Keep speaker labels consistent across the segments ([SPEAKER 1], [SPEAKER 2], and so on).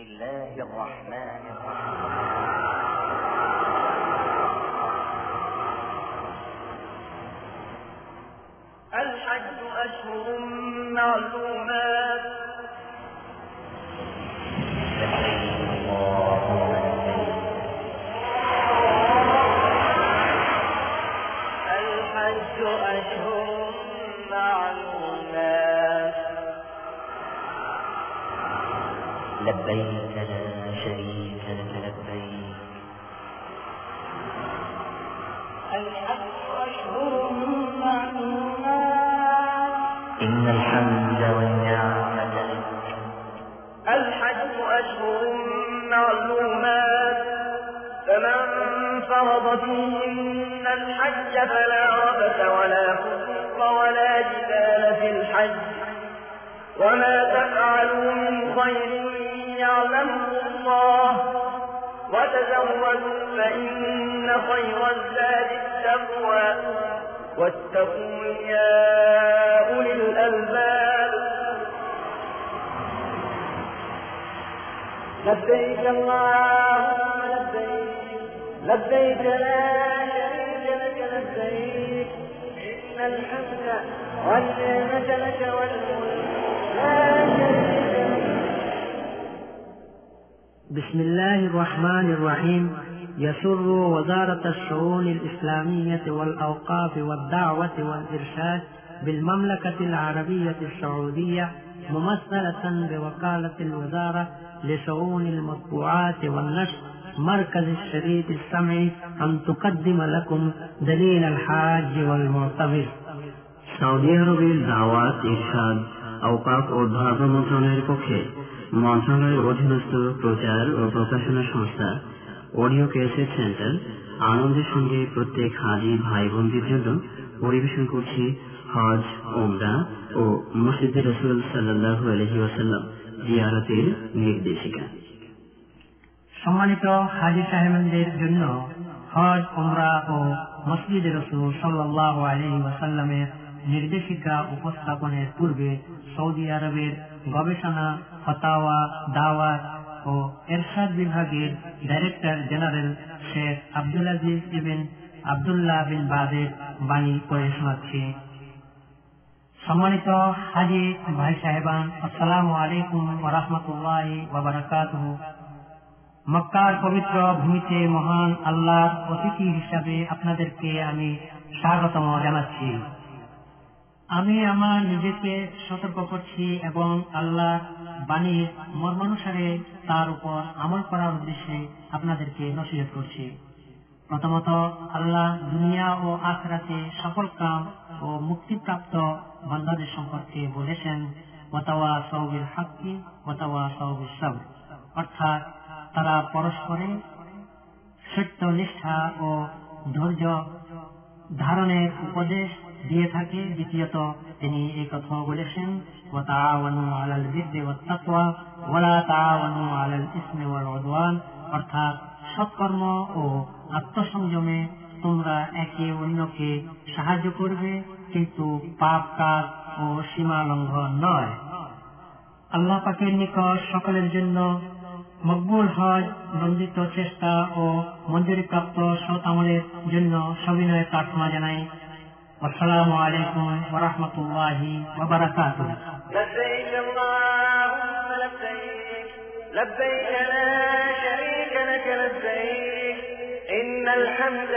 [SPEAKER 1] الله الرحمن الرحيم.
[SPEAKER 2] الحج أشهر معلومات
[SPEAKER 1] لبيك لا شريك لك لبيك.
[SPEAKER 2] الحج أشهر معلومات
[SPEAKER 1] إن الحمد والنعمة لك
[SPEAKER 2] الحج أشهر معلومات فمن فرض فيهن الحج فلا رفث ولا فسوق ولا جدال في الحج. وما تفعلوا من خير يعلمه الله. وتزودوا فإن خير الزاد التقوى. واتقون يا أولي الألباب. لبيك اللهم لبيك لا شريك لك لبيك. إن الحمد والنعمة لك والملك. لا شريك
[SPEAKER 3] بسم الله الرحمن الرحيم يسر وزارة الشؤون الإسلامية والأوقاف والدعوة والإرشاد بالمملكة العربية السعودية ممثلة بوكالة الوزارة لشؤون المطبوعات والنشر مركز الشريط السمعي أن تقدم لكم دليل الحاج والمعتمر
[SPEAKER 4] Saudi আরবের দাওয়াত ইরশাদ আওকাফ ও ধর্ম মন্ত্রণালয়ের পক্ষে মন্ত্রণালয়ের অধীনস্থ প্রচার ও প্রকাশনা সংস্থা অডিও ক্যাসেট সেন্টার আনন্দের সঙ্গে প্রত্যেক হাজি ভাই বোনদের জন্য পরিবেশন করছি হজ ওমরা ও মসজিদ রসুল সাল্লাহ আলহি জিয়ারতের নির্দেশিকা।
[SPEAKER 3] সম্মানিত হাজি সাহেবদের জন্য হজ ওমরা ও মসজিদ রসুল সাল্লাহ আলী ওয়াসাল্লামের নির্দেশিকা উপস্থাপনের পূর্বে সৌদি আরবের গবেষণা, ফতাওয়া, দাওয়াত ও এরশাদ বিভাগের director general Sheikh Abdul Aziz ibn Abdullah bin বাদের বাণী করে শোনাচ্ছি। সম্মানিত হাজি ভাই সাহেবান, আসসালামু আলাইকুম ওরহমতুল্লাহ ওবরাকাতুহ মক্কার পবিত্র ভূমিতে মহান আল্লাহর অতিথি হিসাবে আপনাদেরকে আমি স্বাগতম জানাচ্ছি। আমি আমার নিজেকে সতর্ক করছি এবং আল্লাহ বাণীর মর্মানুসারে তার উপর আমল করার উদ্দেশ্যে আপনাদেরকে নসিহত করছি। প্রথমত, আল্লাহ দুনিয়া ও আখরাতে সকল কাম ও মুক্তিপ্রাপ্ত বান্দাদের সম্পর্কে বলেছেন, ওয়াতাওয়া সৌবির হাক্কি, ওয়াতাওয়া সৌবির। সব অর্থাৎ তারা পরস্পরে সত্য নিষ্ঠা ও ধৈর্য ধারণের উপদেশ দিয়ে থাকে। দ্বিতীয়ত, তিনি এই কথা বলেছেন অর্থাৎ, সৎকর্ম ও আত্মসংযমে তোমরা একে অন্যকে সাহায্য করবে, কিন্তু পাপ কাজ ও সীমা লঙ্ঘন নয়। আল্লাহ পাকের নিকট সকলের জন্য মকবুল হজ নন্দিত চেষ্টা ও মঞ্জুরি প্রাপ্ত সৎ আমলের জন্য সবিনয় প্রার্থনা জানাই। আসসালামু আলাইকুম ওরহমতুল্লাহি ওবরাকাতুহ
[SPEAKER 2] لبيك اللهم لبيك لبيك لا شريك لك لبيك إن الحمد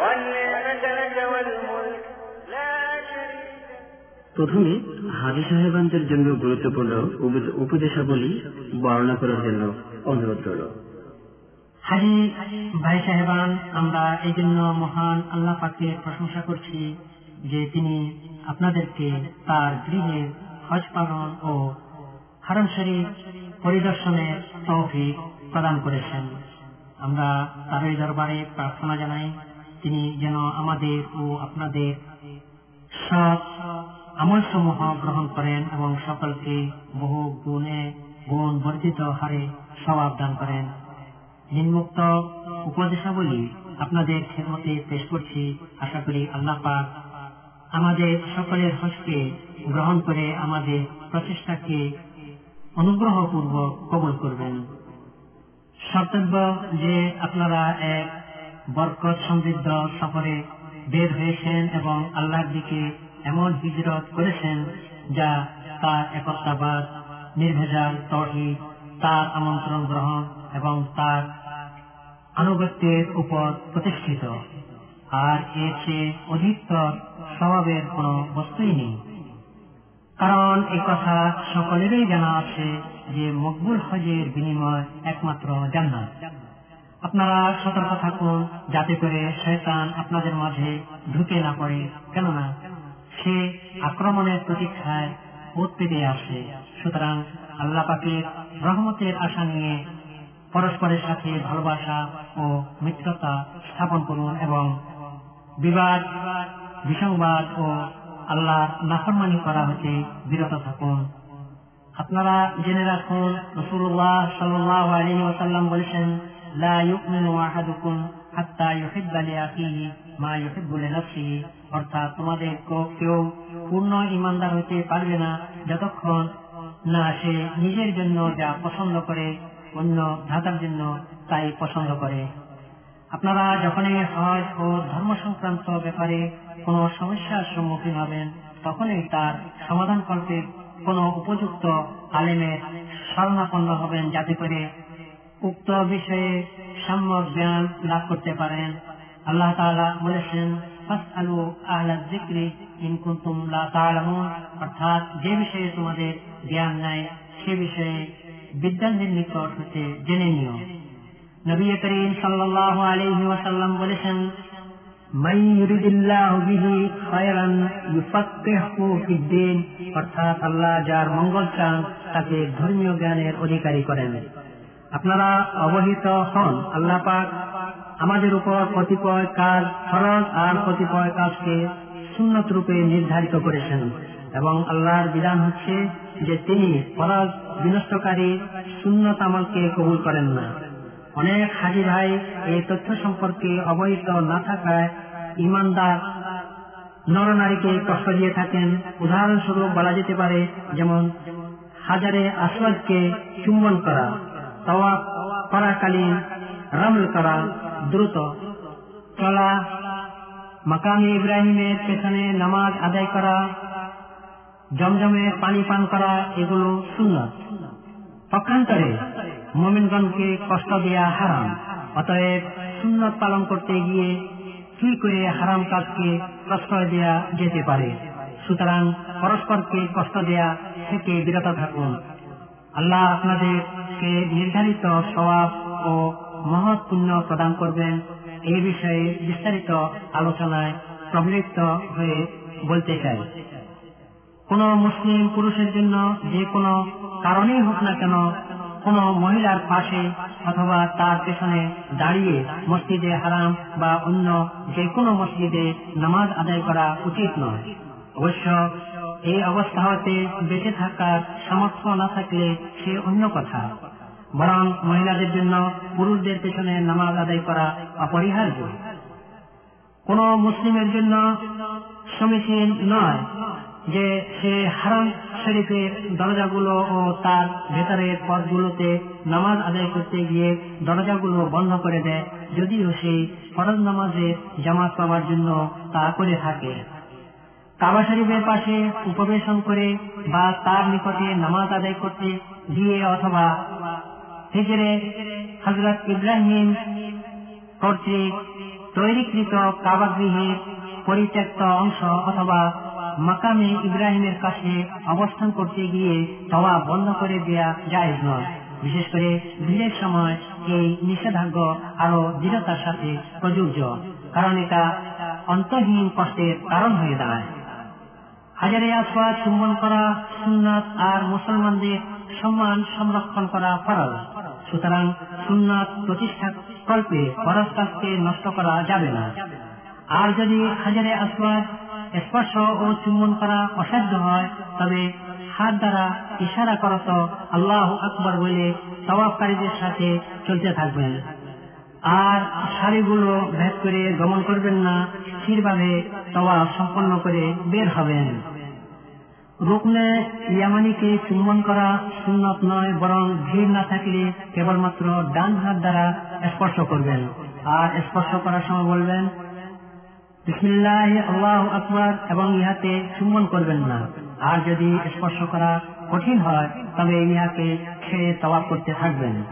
[SPEAKER 2] والنعمة لك والملك لا شريك لك
[SPEAKER 4] প্রথমে হাজি সাহেবানদের জন্য গুরুত্বপূর্ণ উপ- উপদেশাবলী বর্ণনা করার জন্য অনুরোধ রইল
[SPEAKER 3] হাজি ভাই সাহেবান আমরা এই জন্য মহান আল্লাহ পাকে প্রশংসা করছি যে তিনি আপনাদেরকে তার গৃহে হজ পালন ও হারম শরীফ পরিদর্শনের তৌফিক প্রদান করেছেন। আমরা তারই দরবারে প্রার্থনা জানাই, তিনি যেন আমাদের ও আপনাদের সব আমল সমূহ গ্রহণ করেন এবং সকলকে বহু গুণে গুণ বর্ধিত হারে স্বভাব দান করেন। নিম্মুক্ত উপদেশাবলী আপনাদের খেদমতে পেশ করছি। আশা করি আল্লাহ পাক আমাদের সকলের হজকে গ্রহণ করে আমাদের প্রচেষ্টাকে অনুগ্রহপূর্বক কবল করবেন। কর্তব্য যে আপনারা এক বরকত সমৃদ্ধ সফরে বের হয়েছেন এবং আল্লাহর দিকে এমন হিজরত করেছেন যা তার একত্রাবাদ, নির্ভেজাল তহি তার আমন্ত্রণ গ্রহণ এবং তার আনুগত্যের উপর প্রতিষ্ঠিত। আর এর চেয়ে অধিকতর স্বভাবের কোন বস্তুই নেই। কারণ এই কথা সকলেরই জানা আছে যে মকবুল হজের বিনিময় একমাত্র জান্নাত। আপনারা সতর্ক থাকুন, যাতে করে শয়তান আপনাদের মাঝে ঢুকে না পড়ে। কেননা, সে আক্রমণের প্রতীক্ষায় ওত পেতে আসে। সুতরাং আল্লাহ পাকের রহমতের আশা নিয়ে পরস্পরের সাথে ভালোবাসা ও মিত্রতা স্থাপন করুন এবং বিবাদ বিসংবাদ ও আল্লাহ নাফরমানি করা হতে বিরত থাকুন। আপনারা জেনে রাখুন রসুল্লাহ সাল্লাহ আলী ওসাল্লাম বলেছেন হাত্তা মা অর্থাৎ তোমাদের কেউ পূর্ণ ইমানদার হতে পারবে না যতক্ষণ না সে নিজের জন্য যা পছন্দ করে, অন্য ধাতার জন্য তাই পছন্দ করে। আপনারা যখনই হজ ও ধর্ম সংক্রান্ত ব্যাপারে কোনো সমস্যার সম্মুখীন হবেন, তখনই তার সমাধান করতে কোনো উপযুক্ত আলেমের স্মরণাপন্ন হবেন, যাতে করে উক্ত বিষয়ে সম্যক জ্ঞান লাভ করতে পারেন। আল্লাহ তাআলা বলেছেন অর্থাৎ যে বিষয়ে তোমাদের জ্ঞান নাই, সে বিষয়ে বিদ্যানদের নিকট হতে জেনে নিও। নবী করিম সাল্লাল্লাহু আলাইহি ওয়াসাল্লাম বলেছেন ইউরিদিল্লাহু বিহি খায়রান ইউফাক্কিহু ফিদ্দিন অর্থাৎ আল্লাহ যার মঙ্গল চান, তাকে ধর্মীয় জ্ঞানের অধিকারী করেন। আপনারা অবহিত হন, আল্লাহ পাক আমাদের উপর কতিপয় কাজ ফরজ আর কতিপয় কাজকে সুন্নত রূপে নির্ধারিত করেছেন এবং আল্লাহর বিধান হচ্ছে যে তিনি ফরজ, বিনষ্টকারী, সুন্নত আমলকে কবুল করেন না। অনেক হাজি ভাই এই তথ্য সম্পর্কে অবহিত না থাকায় ইমানদার নরনারীকে কষ্ট দিয়ে থাকেন। উদাহরণস্বরূপ বলা যেতে পারে, যেমন, হাজারে আসওয়াদকে চুম্বন করা, তওয়াফ করাকালীন রমল করা, দ্রুত চলা, মাকামে ইব্রাহিমের পেছনে নামাজ আদায় করা, জমজমে পানি পান করা, এগুলো সুন্নত। পক্ষান্তরে মোমিনগণকে কষ্ট দেয়া হারাম। অতএব সুন্নত পালন করতে গিয়ে চুই করে হারাম কাজকে প্রশ্রয় দেয়া যেতে পারে? সুতরাং পরস্পরকে কষ্ট দেয়া থেকে বিরত থাকুন। আল্লাহ আপনাদেরকে নির্ধারিত স্বভাব ও মহৎ পুণ্য প্রদান করবেন। এই বিষয়ে বিস্তারিত আলোচনায় প্রবৃত্ত হয়ে বলতে চাই। কোন মুসলিম পুরুষের জন্য যে কোনো কারণেই হোক না কেন কোন মহিলার পাশে অথবা তার পেছনে দাঁড়িয়ে মসজিদে হারাম বা অন্য যে কোনো মসজিদে নামাজ আদায় করা উচিত নয়। অবশ্য এই অবস্থা হতে বেঁচে থাকার সামর্থ্য না থাকলে সে অন্য কথা। বরং মহিলাদের জন্য পুরুষদের পেছনে নামাজ আদায় করা অপরিহার্য। কোন মুসলিমের জন্য সমীচীন নয় যে সে হারাম শরীফের দরজাগুলো ও তার ভেতরের পথগুলোতে নামাজ আদায় করতে গিয়ে দরজাগুলো বন্ধ করে দেয়, যদিও সে ফরজ নামাজে জামাত পাওয়ার জন্য তা করে থাকে। কাবা শরীফের পাশে উপবেশন করে বা তার নিকটে নামাজ আদায় করতে গিয়ে অথবা হিজরে হজরত ইব্রাহিম কর্তৃক তৈরিকৃত কাবাগৃহের পরিত্যক্ত অংশ অথবা মাকামে ইব্রাহিমের কাছে অবস্থান করতে গিয়ে তওয়া বন্ধ করে দেয়া যায় নয়। বিশেষ করে ভিড়ের সময় এই নিষেধাজ্ঞা আরও দৃঢ়তার সাথে প্রযোজ্য, কারণ এটা অন্তহীন কষ্টের কারণ হয়ে দাঁড়ায়। হাজারে আসওয়াদ চুম্বন করা সুন্নাত আর মুসলমানদের সম্মান সংরক্ষণ করা ফরজ। সুতরাং সুন্নাত প্রতিষ্ঠা কল্পে ফরজ কাজকে নষ্ট করা যাবে না। আর যদি হাজারে আসওয়াদ স্পর্শ ও চুম্বন করা অসাধ্য হয়, তবে হাত দ্বারা ইশারা করত আল্লাহ আকবর বলে তওয়াফকারীদের সাথে চলতে থাকবেন আর শাড়িগুলো ভেদ করে গমন করবেন না, স্থিরভাবে তওয়াফ সম্পন্ন করে বের হবেন। রুকনে ইয়ামানিকে চুম্বন করা সুন্নত নয়, বরং ভিড় না থাকলে কেবলমাত্র ডান হাত দ্বারা স্পর্শ করবেন। আর স্পর্শ করার সময় বলবেন বিসমিল্লাহ, আল্লাহ আকবর, এবং ইহাতে চুম্বন করবেন না। আর যদি স্পর্শ করা কঠিন হয়, তবে ইহাকে ছেড়ে তবাব করতে থাকবেন।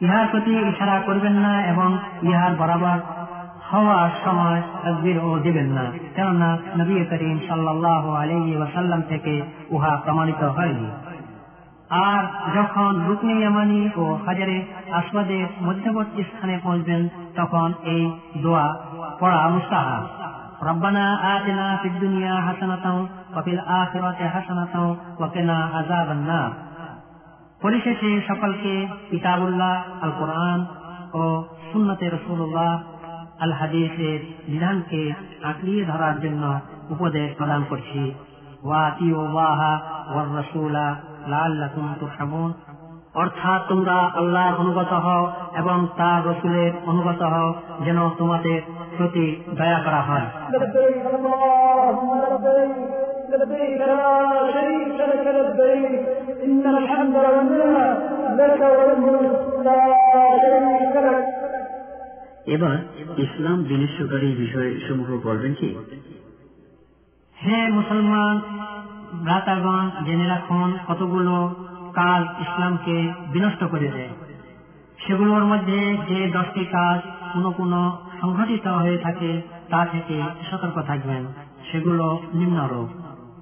[SPEAKER 3] ইহার প্রতি ইশারা করবেন না এবং ইহার বরাবর হওয়ার সময় তকবির ও দিবেন না। কেননা নবী করিম সাল্লাহ আলহি ওয়াসাল্লাম থেকে উহা প্রমাণিত হয়নি। আর যখন রুকনি ইয়ামানি ও হাজারে আসবাদের মধ্যবর্তী স্থানে পৌঁছবেন, তখন এই দোয়া পড়া মুস্তাহাব ربنا آتنا في الدنيا حسنة وفي الآخرة حسنة وقنا عذاب النار পরিশেষে সকলকে কিতাবুল্লাহ আল কোরআন ও সুন্নতে রসুল্লাহ আল হাদিসের বিধানকে আঁকড়িয়ে ধরার জন্য উপদেশ প্রদান করছি অর্থাৎ তোমরা আল্লাহ অনুগত হও এবং তার রসুলের অনুগত হও যেন তোমাদের প্রতি দয়া করা হয়
[SPEAKER 5] لبيك اللهم لبيك لبيك لا شريك لك لبيك إن الحمد والنعمة لك والملك لا شريك لك
[SPEAKER 4] এবার ইসলাম বিনিষ্টকারী বিষয় সমূহ বলবেন কি
[SPEAKER 3] হে মুসলমান ভ্রাতাগণ জেনে রাখুন কতগুলো কাজ ইসলামকে বিনষ্ট করে দেয় সেগুলোর মধ্যে যে দশটি কাজ কোনো কোনো সংঘটিত হয়ে থাকে তা থেকে সতর্ক থাকবেন সেগুলো নিম্নরূপ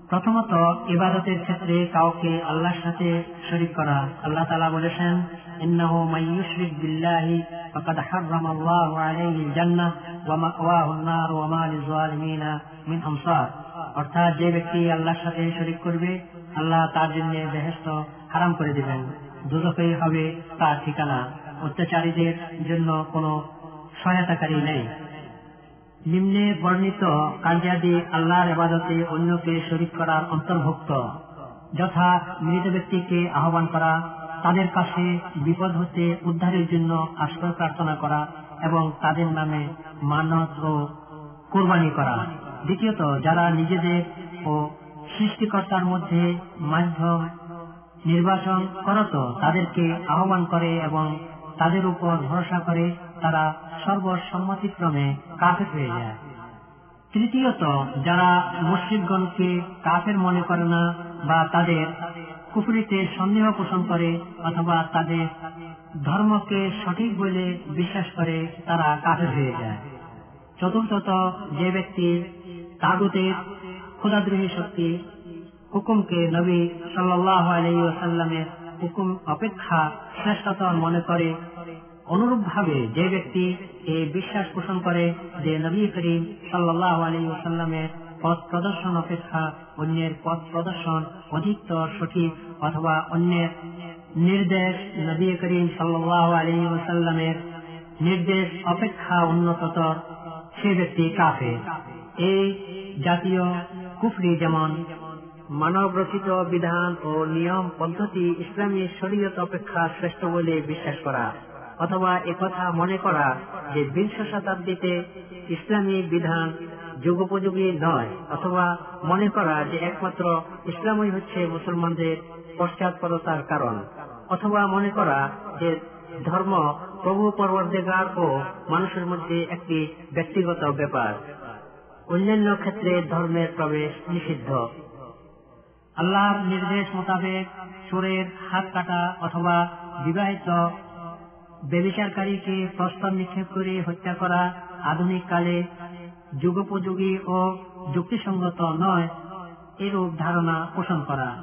[SPEAKER 3] প্রথমত ইবাদতের ক্ষেত্রে কাউকে আল্লাহর সাথে শরিক করা আল্লাহ তালা বলেছেন إنه من يشرك بالله فقد حرم الله عليه الجنة ومأواه النار وما للظالمين من أنصار অর্থাৎ যে ব্যক্তি আল্লাহর সাথে শরিক করবে আল্লাহ তার জন্য বেহেস্ত হারাম করে দিবেন দুদকেই হবে তার ঠিকানা অত্যাচারীদের জন্য কোনো সহায়তাকারী নেই নিম্নে বর্ণিত কার্যাদি আল্লাহর এবাদতে অন্যকে শরিক করার অন্তর্ভুক্ত, যথা মৃত ব্যক্তিকে আহ্বান করা, তাদের কাছে বিপদ হতে উদ্ধারের জন্য আশ্রয় প্রার্থনা করা এবং তাদের নামে মানত ও কোরবানি করা। দ্বিতীয়ত, যারা নিজেদের ও সৃষ্টিকর্তার মধ্যে মাধ্যম নির্বাচন করত, তাদেরকে আহ্বান করে এবং তাদের উপর ভরসা করে তারা সর্বসম্মতিক্রমে কাফের হয়ে যায়। তৃতীয়ত, যারা মুসলিমগণকে কাফের মনে করে না বা তাদের কুফরিতে সন্দেহ পোষণ করে অথবা তাদের ধর্মকে সঠিক বলে বিশ্বাস করে তারা কাফের হয়ে যায়। চতুর্থত, যে ব্যক্তি তাগুতের ক্ষুদাদ্রোহী শক্তি হুকুমকে নবী সাল্লাহ আলাইসাল্লামের হুকুম অপেক্ষা শ্রেষ্ঠতর মনে করে অনুরূপ ভাবে যে ব্যক্তি এই বিশ্বাস পোষণ করে যে নবী করিম সাল্লাহ আলী ওসাল্লামের পথ প্রদর্শন অপেক্ষা অন্যের পথ প্রদর্শন অধিকতর সঠিক অথবা অন্যের নির্দেশ নবী করিম সাল্লাহ আলী ওসাল্লামের নির্দেশ অপেক্ষা উন্নততর সে ব্যক্তি কাফে এই জাতীয় কুফরি যেমন মানব রচিত বিধান ও নিয়ম পদ্ধতি ইসলামী শরীয়ত অপেক্ষা শ্রেষ্ঠ বলে বিশ্বাস করা অথবা একথা মনে করা যে বিংশ শতাব্দীতে ইসলামী বিধান যুগোপযোগী নয়, অথবা মনে করা যে একমাত্র ইসলামই হচ্ছে মুসলমানদের পশ্চাৎপদতার কারণ, অথবা মনে করা যে ধর্ম প্রভু পরবর্তীকার ও মানুষের মধ্যে একটি ব্যক্তিগত ব্যাপার। অন্যান্য ক্ষেত্রে ধর্মের প্রবেশ নিষিদ্ধ। আল্লাহর নির্দেশ মোতাবেক সুরের হাত কাটা অথবা বিবাহিত ব্যবিচারকারীকে প্রস্তাব নিক্ষেপ করে হত্যা করা আধুনিক কালে যুগোপযোগী ও যুক্তিসঙ্গত নয়, এরূপ ধারণা পোষণ করা।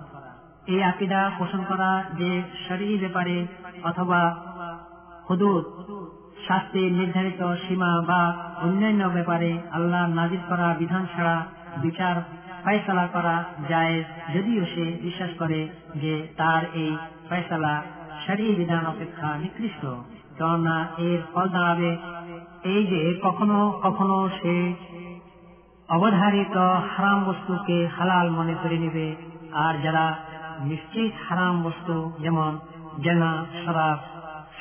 [SPEAKER 3] এই আকিদা পোষণ করা যে শরীর ব্যাপারে অথবা নির্ধারিত সীমা বা অন্যান্য ব্যাপারে আল্লাহ নাজির করা বিধান ছাড়া বিচার ফয়সালা করা যায় যদিও সে বিশ্বাস করে যে তার এই ফয়সালা সারি বিধান অপেক্ষা নিকৃষ্ট। কেননা এর ফল দাঁড়াবে এই যে কখনো কখনো সে অবধারিত হারাম বস্তুকে হালাল মনে করে নেবে। আর যারা নিশ্চিত হারাম বস্তু যেমন জেনা শরাব,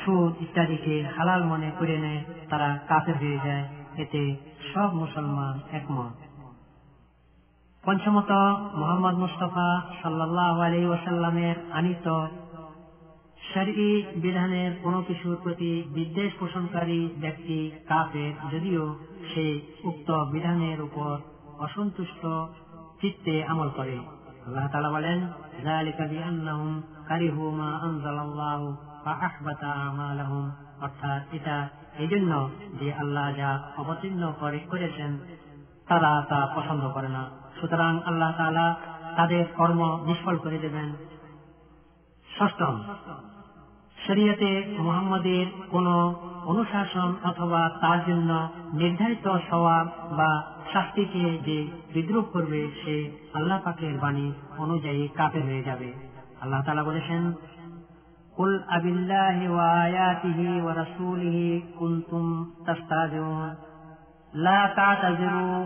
[SPEAKER 3] সুদ ইত্যাদিকে হালাল মনে করে নেয়, তারা কাফের হয়ে যায়। এতে সব মুসলমান একমত। পঞ্চমত, মোহাম্মদ মুস্তফা সাল্লাহ আলী ওসাল্লামের আনিত শরী বিধানের কোনো কিছুর প্রতি বিদ্বেষ পোষণকারী ব্যক্তি কাফের যদিও সে উক্ত বিধানের উপর অসন্তুষ্ট চিত্তে আমল করে। আল্লাহ তালা বলেন অর্থাৎ এটা এই জন্য যে আল্লাহ যা অবতীর্ণ করে, করেছেন, তারা তা পছন্দ করে না। সুতরাং আল্লাহ তালা তাদের কর্ম নিষ্ফল করে দেবেন। ষষ্ঠম শরীয়তে মোহাম্মদের কোন অনুশাসন অথবা তার জন্য নির্ধারিত স্বভাব বা শাস্তিকে যে বিদ্রুপ করবে সে আল্লাহ পাকের বাণী অনুযায়ী কাপে হয়ে যাবে আল্লাহ তালা বলেছেন قل أب الله وآياته ورسوله كنتم تستهزئون لا تعتذروا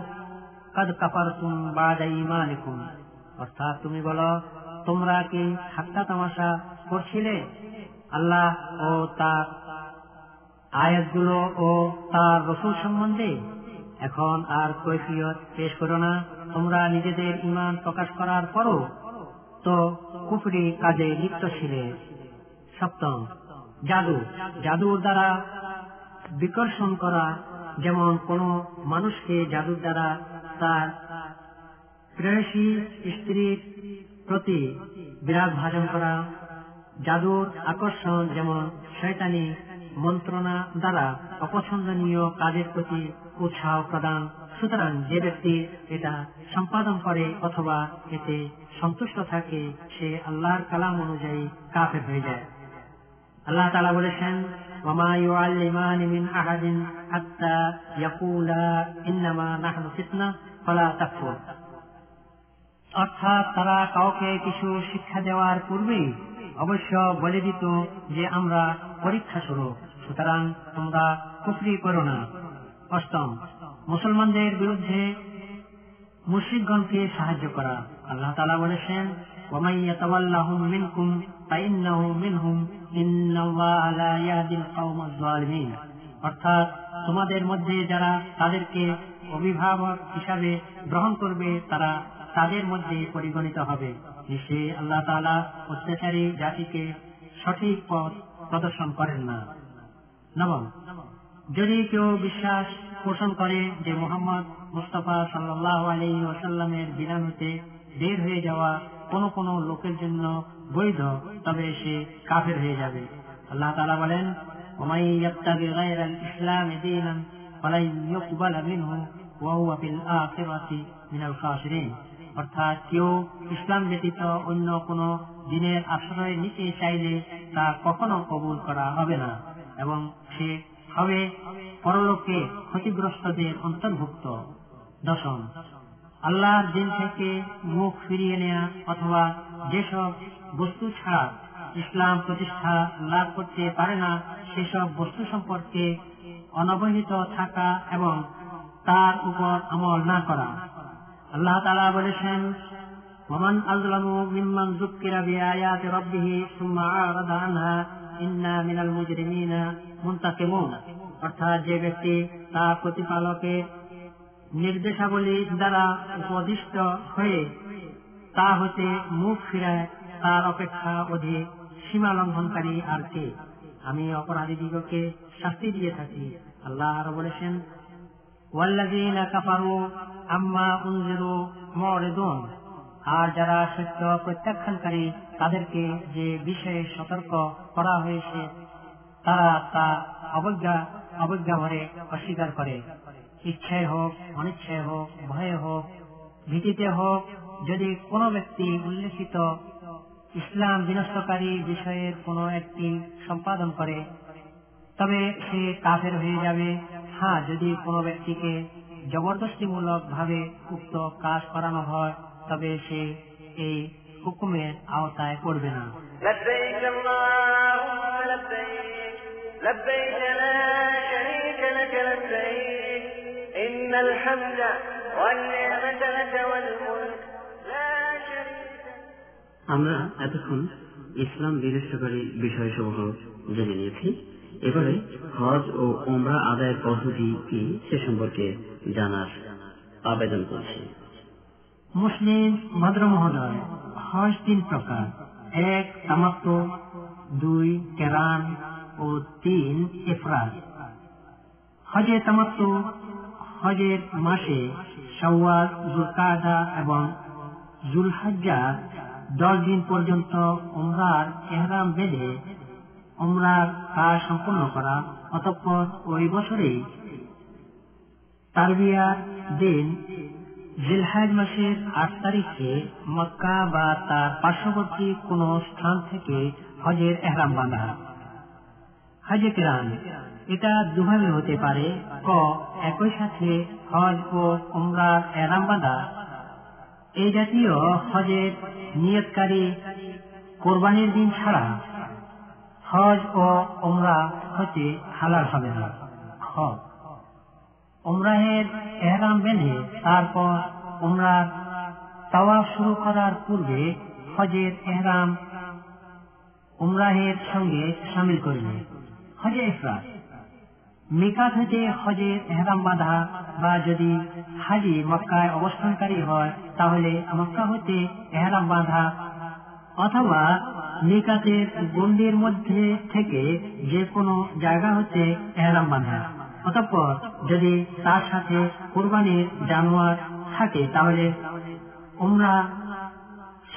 [SPEAKER 3] قد كفرتم بعد إيمانكم অর্থাৎ তুমি বলো তোমরা কি ঠাট্টা তামাশা করছিলে আল্লাহ ও তার আয়াতগুলো ও তার রসুল সম্বন্ধে এখন আর কৈফিয়ত পেশ করো না। তোমরা নিজেদের ইমান প্রকাশ করার পরও তো কুফরি কাজে লিপ্ত ছিলে। সপ্তম, জাদু। জাদুর দ্বারা বিকর্ষণ করা যেমন কোন মানুষকে জাদুর দ্বারা তার প্রেয়সী স্ত্রীর প্রতি বিরাট ভাজন করা জাদুর আকর্ষণ যেমন শয়তানি মন্ত্রণা দ্বারা অপছন্দনীয় কাজের প্রতি উৎসাহ প্রদান সুতরাং যে ব্যক্তি এটা সম্পাদন করে অথবা এতে সন্তুষ্ট থাকে সে আল্লাহর কালাম অনুযায়ী কাফের হয়ে যায় আল্লাহ তালা বলেছেন وما يعلمان من أحد حتى يقولا إنما نحن فتنة فلا تكفر অর্থাৎ তারা কাউকে কিছু শিক্ষা দেওয়ার পূর্বেই অবশ্য বলে দিত যে আমরা পরীক্ষা শুরু সুতরাং তোমরা কুফরি করো না। অষ্টম, মুসলমানদের বিরুদ্ধে মুশ্রিকগণকে সাহায্য করা। আল্লাহ তালা বলেছেন অর্থাৎ তোমাদের মধ্যে যারা তাদেরকে অভিভাবক হিসাবে গ্রহণ করবে, তারা তাদের মধ্যে পরিগণিত হবে। সে আল্লাহ তালা অত্যাচারী জাতিকে সঠিক পথ প্রদর্শন করেন না। নবম, যদি কেউ বিশ্বাস পোষণ করে যে মোহাম্মদ মুস্তফা সাল্লাহ আলী ওসাল্লামের বিধান বের হয়ে যাওয়া কোন কোন লোকের জন্য বৈধ, তবে সে কাফের হয়ে যাবে। আল্লাহ তালা বলেন ইসলাম অর্থাৎ কেউ ইসলাম ব্যতীত অন্য কোন দিনের আশ্রয় নিতে চাইলে তা কখনো কবুল করা হবে না এবং সে হবে পরলোকে ক্ষতিগ্রস্তদের অন্তর্ভুক্ত। দশম, আল্লাহর দিন থেকে মুখ ফিরিয়ে নেয়া অথবা যেসব বস্তু ছাড়া ইসলাম প্রতিষ্ঠা লাভ করতে পারে না, সেসব বস্তু সম্পর্কে অনবহিত থাকা এবং তার উপর আমল না করা। আল্লাহ তালা বলেছেন ومن أظلم ممن ذكر بآيات ربه ثم أعرض عنها إنا من المجرمين منتقمون অর্থাৎ যে ব্যক্তি তার প্রতিপালকের নির্দেশাবলী দ্বারা উপদিষ্ট হয়ে তা হতে মুখ ফিরায় তার অপেক্ষা অধিক সীমা লঙ্ঘনকারী আর কে আমি অপরাধীদিগকে শাস্তি দিয়ে থাকি আল্লাহ আরো বলেছেন والذين كفروا আম্মা উনজিরু মরেদুন আর যারা সত্য প্রত্যাখ্যানকারী, তাদেরকে যে বিষয়ে সতর্ক করা হয়েছে, তারা তা অবজ্ঞা অবজ্ঞা ভরে অস্বীকার করে। ইচ্ছায় হোক, অনিচ্ছায় হোক, ভয়ে হোক, ভীতিতে হোক, যদি কোনো ব্যক্তি উল্লেখিত ইসলাম বিনষ্টকারী বিষয়ের কোনো একটি সম্পাদন করে, তবে সে কাফের হয়ে যাবে। হ্যাঁ যদি কোনো ব্যক্তিকে জবরদস্তিমূলক ভাবে উক্ত কাজ করানো হয় তবে সে এই হুকুমের আওতায় পড়বে না
[SPEAKER 2] لبيك اللهم لبيك لبيك لا شريك لك لبيك إن الحمد والنعمة لك والملك لا شريك لك
[SPEAKER 4] আমরা এতক্ষণ ইসলাম বিনষ্টকারী বিষয়সমূহ জেনে নিয়েছি এবারে হজ ও ওমরা আদায়ের পদ্ধতি কি সে সম্পর্কে জানার আবেদন করছি।
[SPEAKER 3] মুসলিম ভদ্র মহোদয়, হজ তিন প্রকার। এক তামাক্ত দুই, কেরান। ও তিন, এফরাজ। হজে তামাক্ত হজের মাসে সওয়াল জুলকাদা এবং জুলহাজ্জা দশ দিন পর্যন্ত উমরার এহরাম বেঁধে উমরার কাজ সম্পন্ন করা। অতঃপর ওই বছরেই তারবিয়ার দিন জিলহাজ মাসের আট তারিখে মক্কা বা তার পার্শ্ববর্তী কোন স্থান থেকে হজের এহরাম বাঁধা। হজে কিরান এটা দুভাবে হতে পারে। ক, একই সাথে হজ ও উমরার এহরাম বাঁধা। এই জাতীয় হজের নিয়তকারী কোরবানির দিন ছাড়া হজ ও উমরা হতে হালাল হবে না। খ। উমরাহের এহরাম বেঁধে তারপর উমরার তাওয়াফ শুরু করার পূর্বে হজের এহরাম উমরাহের সঙ্গে সামিল করবে হজে ইফরাত মিকাত হতে হজের এহরাম বাঁধা বা যদি হাজি মক্কায় অবস্থানকারী হয়, তাহলে মক্কা হতে এহরাম বাঁধা অথবা মিকাতের গন্ডির মধ্যে থেকে যে কোনো জায়গা হতে এহরাম বাঁধা। অতঃপর যদি তার সাথে কোরবানির জানোয়ার থাকে, তাহলে উমরা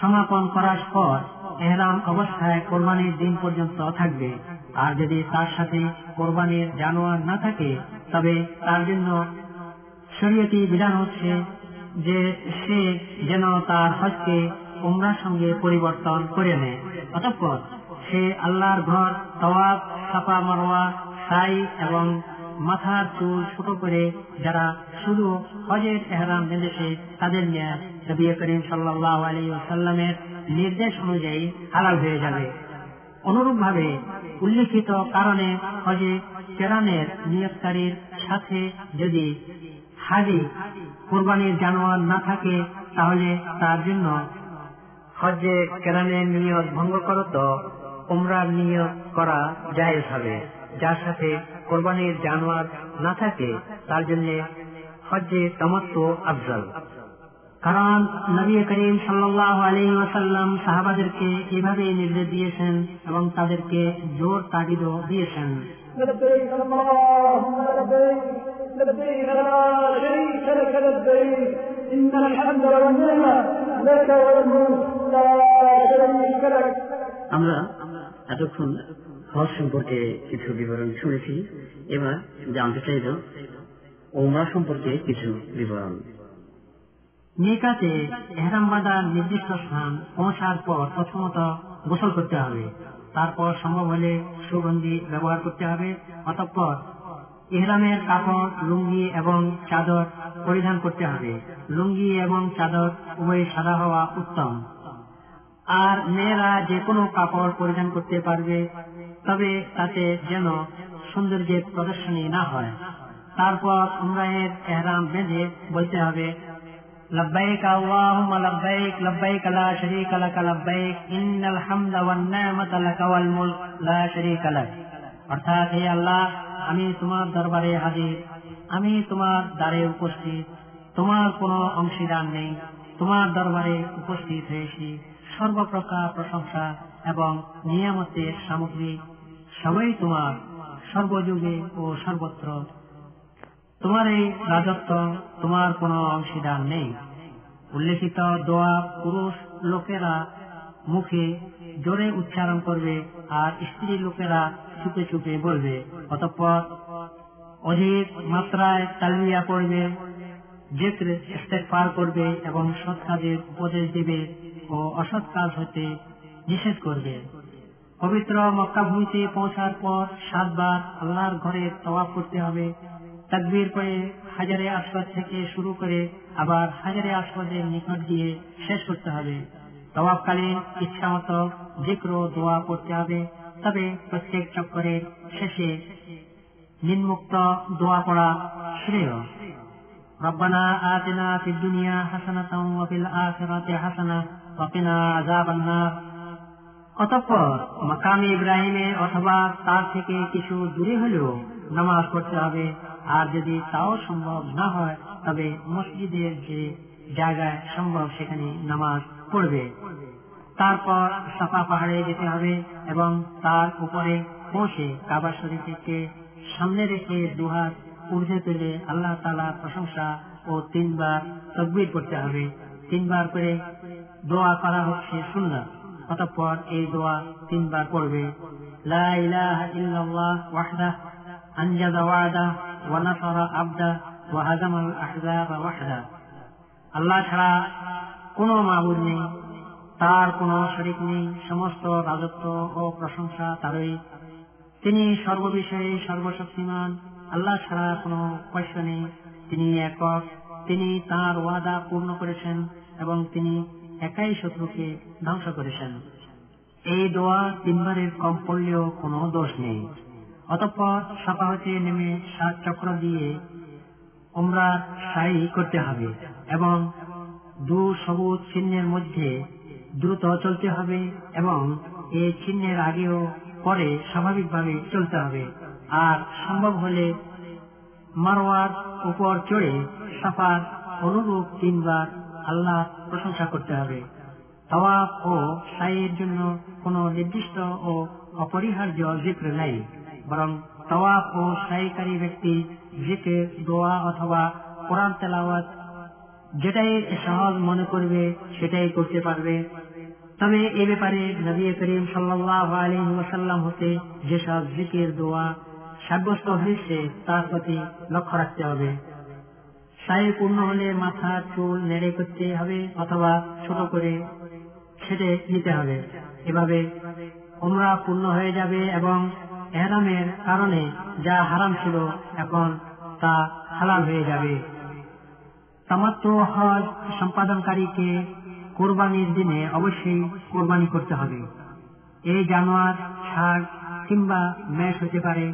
[SPEAKER 3] সমাপন করার পর এহরাম অবস্থায় কোরবানির দিন পর্যন্ত থাকবে। আর যদি তার সাথে কোরবানির জানোয়ার না থাকে, তবে তার জন্য শরীয়তি বিধান হচ্ছে যে সে যেন তার হজকে উমরার সঙ্গে পরিবর্তন করে নেয় অতঃপর সে আল্লাহর ঘর, তওয়াব সাপা মারোয়া সাই এবং মাথার চুল ছোট করে যারা শুধু হজের এহরাম বেঁধেছে, তাদের নিয়ে নবী করিম সাল্লাহ আলী সাল্লামের নির্দেশ অনুযায়ী হালাল হয়ে যাবে। অনুরূপ ভাবে উল্লেখিত কারণে হজে কেরানের নিয়োগকারীর সাথে যদি হাজি কোরবানির জানোয়ার না থাকে, তাহলে তার জন্য হজে কেরানের নিয়ত ভঙ্গ করত উমরার নিয়ত করা জায়েজ হবে যার সাথে কোরবানির জানোয়ার না থাকে তার জন্য হজ্জে তমত্ব আফজল কারণ নবী করিম সাল্লাহ আলী ওয়াসাল্লাম সাহাবাদেরকে এভাবে নির্দেশ দিয়েছেন এবং তাদেরকে জোর তাগিদও দিয়েছেন
[SPEAKER 5] لبيك اللهم لبيك لبيك لا شريك لك لبيك إن الحمد والنعمة لك والملك لا شريك لك
[SPEAKER 4] আমরা এতক্ষণ হজ সম্পর্কে কিছু বিবরণ শুনেছি এবার জানতে চাইব ওমরা সম্পর্কে কিছু বিবরণ
[SPEAKER 3] নিকাতে এহরাম বাঁধার নির্দিষ্ট স্থান পৌঁছার পর প্রথমত গোসল করতে হবে তারপর সম্ভব হলে সুগন্ধি ব্যবহার করতে হবে অতঃপর ইহরামের কাপড় লুঙ্গি এবং চাদর পরিধান করতে হবে লুঙ্গি এবং চাদর উভয় সাদা হওয়া উত্তম আর মেয়েরা যে কোনো কাপড় পরিধান করতে পারবে তবে তাতে যেন সৌন্দর্যের প্রদর্শনী না হয় তারপর উমরাহের এহরাম বেঁধে বলতে হবে لبيك اللهم لبيك لبيك لا شريك لك لبيك إن الحمد والنعمة لك والملك لا شريك لك অর্থাৎ হে আল্লাহ আমি তোমার দরবারে হাজির। আমি তোমার দ্বারে উপস্থিত। তোমার কোনো অংশীদার নেই। তোমার দরবারে উপস্থিত হয়েছি। সর্বপ্রকার প্রশংসা এবং নিয়ামতের সামগ্রী সবাই তোমার। সর্বযুগে ও সর্বত্র। তোমার এই রাজত্ব তোমার কোনো অংশীদার নেই। উল্লেখিত দোয়া পুরুষ লোকেরা মুখে জোরে উচ্চারণ করবে আর স্ত্রী লোকেরা চুপে চুপে বলবে। অতঃপর অধিক মাত্রায় তালিয়া পড়বে জেত্র পার করবে এবং সৎ কাজের উপদেশ দেবে ও অসৎ কাজ হতে নিষেধ করবে। পবিত্র মক্কা ভূমিতে পৌঁছার পর সাতবার আল্লাহর ঘরে তওয়াব করতে হবে। তাকবীর পরে হাজারে আসবাদ থেকে শুরু করে আবার হাজারে আসবাদের নিকট দিয়ে শেষ করতে হবে। তওয়াবকালীন ইচ্ছা মতো জিক্র দোয়া করতে হবে। তবে প্রত্যেক চক্করের শেষে নিম্মুক্ত দোয়া পড়া শ্রেয় ربنا آتنا في الدنيا حسنة وفي الآخرة حسنة وقنا عذاب النار অতঃপর মাকামে ইব্রাহিমে অথবা তার থেকে কিছু দূরে হলেও নামাজ পড়তে হবে আর যদি তাও সম্ভব না হয় তবে মসজিদের যে জায়গায় সম্ভব সেখানে নামাজ পড়বে তারপর সাফা পাহাড়ে যেতে হবে এবং তার উপরে পৌঁছে কাবা শরীফকে সামনে রেখে দুহাত ঊর্ধ্বে তুলে আল্লাহ তালা প্রশংসা ও তিনবার তকবির করতে হবে। তিনবার করে দোয়া করা হচ্ছে সুন্নাত, অতঃপর এই দোয়া তিনবার পড়বে। ওয়াহদাহ আল্লাহ ছাড়া কোনো মাবুদ নেই। তার কোনো শরিক নেই, সমস্ত রাজত্ব ও প্রশংসা তারই। তিনি সর্ববিষয়ে সর্বশক্তিমান, আল্লাহ ছাড়া কোনো পয়সা নেই। তিনি একক, তিনি তার ওয়াদা পূর্ণ করেছেন এবং তিনি একাই শত্রুকে ধ্বংস করেছেন। এই দোয়া তিনবারের কম পড়লেও কোনো দোষ নেই। অতঃপর সাপা হতে নেমে সাত চক্র দিয়ে ওমরা সাই করতে হবে এবং দু সবুজ চিহ্নের মধ্যে দ্রুত চলতে হবে এবং এই চিহ্নের আগেও পরে স্বাভাবিকভাবে চলতে হবে। আর সম্ভব হলে মারোয়ার উপর চড়ে সাফার অনুরূপ তিনবার আল্লাহ প্রশংসা করতে হবে। তওয়াফ ও সাইয়ের জন্য কোনো নির্দিষ্ট ও অপরিহার্য জিক্র নাই। বরং তওয়াফ ও সাইকারী ব্যক্তি জিকে দোয়া অথবা কোরআন তেলাওয়াত যেটাই সহজ মনে করবে সেটাই করতে পারবে। তবে এ ব্যাপারে নবী করিম সাল্লাহ আলী ওয়াসাল্লাম হতে যেসব জিকের, দোয়া, সাব্যস্ত হয়েছে, তার প্রতি লক্ষ্য রাখতে হবে। সাই পূর্ণ হলে মাথা, চুল নেড়ে করতে হবে অথবা ছোট করে ছেটে নিতে হবে। এভাবে ওমরা পূর্ণ হয়ে যাবে এবং এহরামের কারণে যা হারাম ছিল এখন তা হালাল হয়ে যাবে। তামাত্ম হজ সম্পাদনকারীকে কোরবানির দিনে অবশ্যই কোরবানি করতে হবে। এই জানোয়ার ষাট কিংবা মেষ হতে পারে,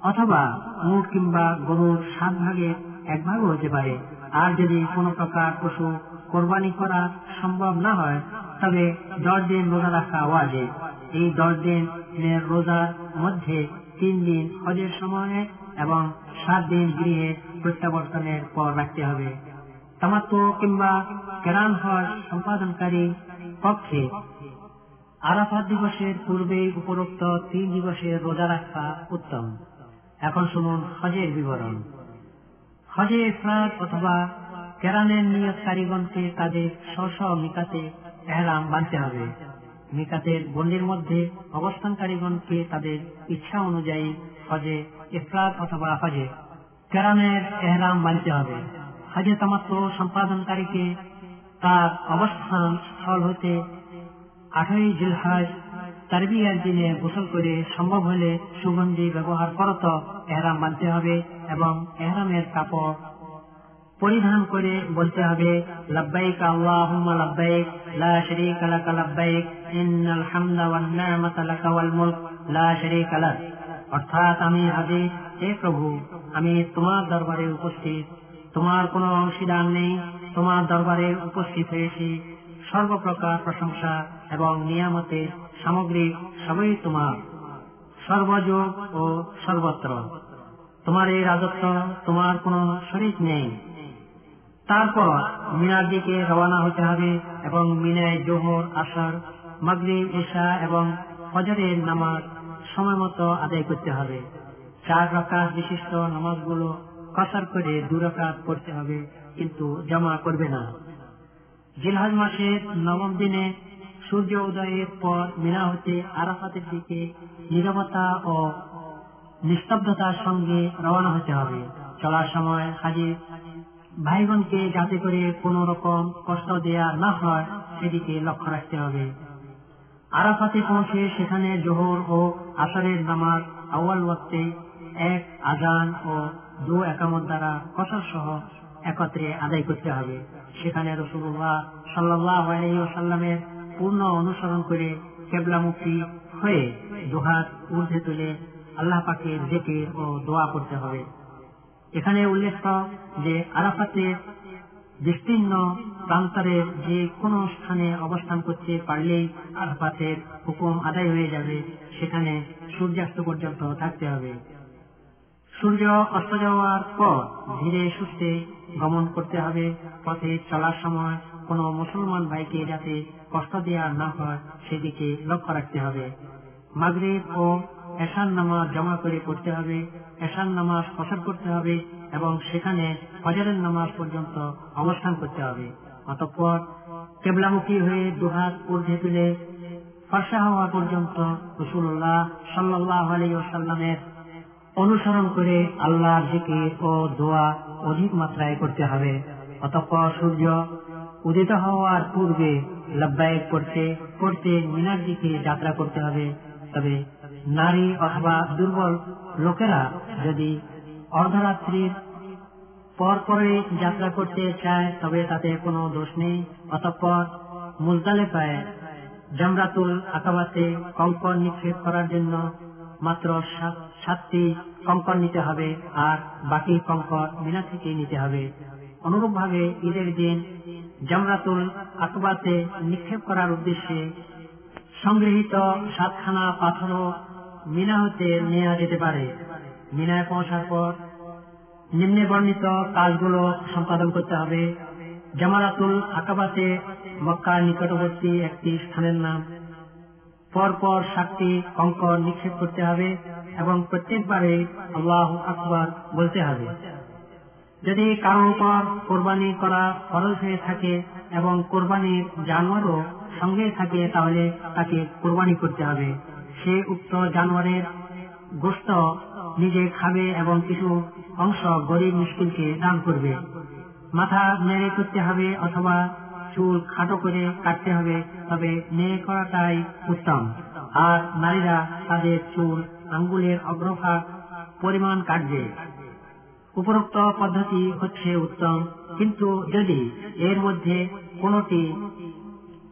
[SPEAKER 3] অথবা উট কিংবা গরুর সাত ভাগে এক ভাগও হতে পারে। আর যদি কোনো প্রকার পশু কোরবানি করা সম্ভব না হয়, তবে দশ দিন রোজা রাখা ওয়াজে এই দশ দিনের রোজার মধ্যে তিন দিন হজের সময়ে এবং সাত দিন গৃহে প্রত্যাবর্তনের পর রাখতে হবে। তামাত্ম কিংবা কেরান হজ সম্পাদনকারী পক্ষে আরাফাত দিবসের পূর্বে উপরোক্ত তিন দিবসের রোজা রাখা উত্তম। এখন শুনুন হজের বিবরণ। হজে ইফরাদ অথবা কেরানের নিয়তকারীগণকে তাদের স্ব মিকাতে এহরাম বাঁধতে হবে। মিকাতের গণ্ডির মধ্যে অবস্থানকারীগণকে তাদের ইচ্ছা অনুযায়ী হজে ইফরাদ অথবা হজে কেরানের এহরাম বাঁধতে হবে। হজে তামাত্ম সম্পাদনকারীকে তার অবস্থান স্থল হতে আঠারোই জিলহাজ তারবিয়ার দিনে গোসল করে সম্ভব হলে সুগন্ধি ব্যবহার করত এহরাম বাঁধতে হবে এবং এহরামের কাপড় পরিধান করে বলতে হবে, লাব্বাইক আল্লাহুম্মা লাব্বাইক, লা শারীকা লাক লাব্বাইক, ইন্নাল হামদা ওয়ান নি'মাতা লাকা ওয়াল মুলক, লা লাক। অর্থাৎ আমি হাজির হে প্রভু, আমি তোমার দরবারে উপস্থিত তোমার কোনো অংশীদার নেই। তোমার দরবারে উপস্থিত হয়েছি। সর্বপ্রকার প্রশংসা এবং নিয়ামতের সামগ্রী সবই তোমার। সর্বযোগ ও সর্বত্র। তোমার এই রাজত্ব তোমার কোনো শরিক নেই। তারপর মিনার দিকে রওনা হতে হবে এবং মিনায় জোহর, আসর, মাগরিব, ঈশা এবং ফজরের নামাজ সময় মতো আদায় করতে হবে। চার রাকাত বিশিষ্ট নামাজগুলো কসার করে দু রাকাত পড়তে হবে, কিন্তু জমা করবে না। জিলহাজ মাসের নবম দিনে সূর্য উদয়ের পর মিনা হতে আরাফাতের দিকে নিরবতা ও নিস্তব্ধতার সঙ্গে রওনা হতে হবে। চলার সময় হাজির ভাইগণকে যাতে করে কোন রকম কষ্ট দেয়া না হয়, সেদিকে লক্ষ্য রাখতে হবে। আরাফাতে পৌঁছে সেখানে জোহর ও আসরের নামাজ আউয়াল ওয়াক্তে এক আজান ও দু একামত দ্বারা কসর সহ একত্রে আদায় করতে হবে। সেখানে রসুল্লাহ সাল্লাহ সাল্লামের পূর্ণ অনুসরণ করে কেবলামুখী হয়ে দুহাত ঊর্ধ্বে তুলে আল্লাহ পাকে ডেকে ও দোয়া করতে হবে। এখানে উল্লেখ যে আরাফাতের বিস্তীর্ণ প্রান্তরের যে কোনো স্থানে অবস্থান করতে পারলেই আরাফাতের হুকুম আদায় হয়ে যাবে। সেখানে সূর্যাস্ত পর্যন্ত থাকতে হবে। সূর্য অস্ত যাওয়ার পর ধীরে সুস্থে গমন করতে হবে। পথে চলার সময় কোনো মুসলমান ভাইকে যাতে কষ্ট দেওয়া না হয়, সেদিকে লক্ষ্য রাখতে হবে। মাগরিব ও এশান নামাজ জমা করে পড়তে হবে এশান নামাজ ফসল করতে হবে এবং সেখানে ফজরের নামাজ পর্যন্ত অবস্থান করতে হবে। অতঃপর কেবলামুখী হয়ে দুহাত ঊর্ধ্বে তুলে ফর্সা হওয়া পর্যন্ত রসুল্লাহ সাল্লাহ আলী ওসাল্লামের অনুসরণ করে আল্লাহর জিকির ও দোয়া অধিক মাত্রায় করতে হবে। অতঃপর সূর্য উদিত হওয়ার পূর্বে লব্বায়ক করতে করতে মিনার দিকে যাত্রা করতে হবে। তবে নারী অথবা দুর্বল লোকেরা যদি অর্ধরাত্রির পর পরে যাত্রা করতে চায়, তবে তাতে কোনো দোষ নেই। অতঃপর মুলতালে মুজদালেফায় জামরাতুল আকাবাতে কঙ্কর নিক্ষেপ করার জন্য মাত্র সাতটি কঙ্কর নিতে হবে আর বাকি কঙ্কর মিনা থেকে নিতে হবে। অনুরূপ ভাবে ঈদের দিন জামরাতুল আকবাতে নিক্ষেপ করার উদ্দেশ্যে সংগৃহীত সাতখানা পাথরও মিনা হতে নেওয়া যেতে পারে। মিনায় পৌঁছার পর নিম্নে বর্ণিত কাজগুলো সম্পাদন করতে হবে। জামারাতুল আকাবাতে মক্কার নিকটবর্তী একটি স্থানের নাম। পরপর সাতটি কঙ্কর নিক্ষেপ করতে হবে। এবং প্রত্যেকবারে আল্লাহ আকবর বলতে হবে। যদি কারোর উপর কোরবানি করা খরচ হয়ে থাকে এবং কোরবানির জানোয়ারও সঙ্গে থাকে, তাহলে তাকে কোরবানি করতে হবে। সে উক্ত জানোয়ারের গোস্ত নিজে খাবে এবং কিছু অংশ গরিব মুশকিলকে দান করবে। মাথা নেড়ে করতে হবে অথবা চুল খাটো করে কাটতে হবে, তবে মেয়ে করাটাই উত্তম। আর নারীরা তাদের চুল আঙ্গুলের অগ্রভাগ পরিমাণ কাটবে। উপরোক্ত পদ্ধতি হচ্ছে উত্তম। কিন্তু যদি এর মধ্যে কোনটি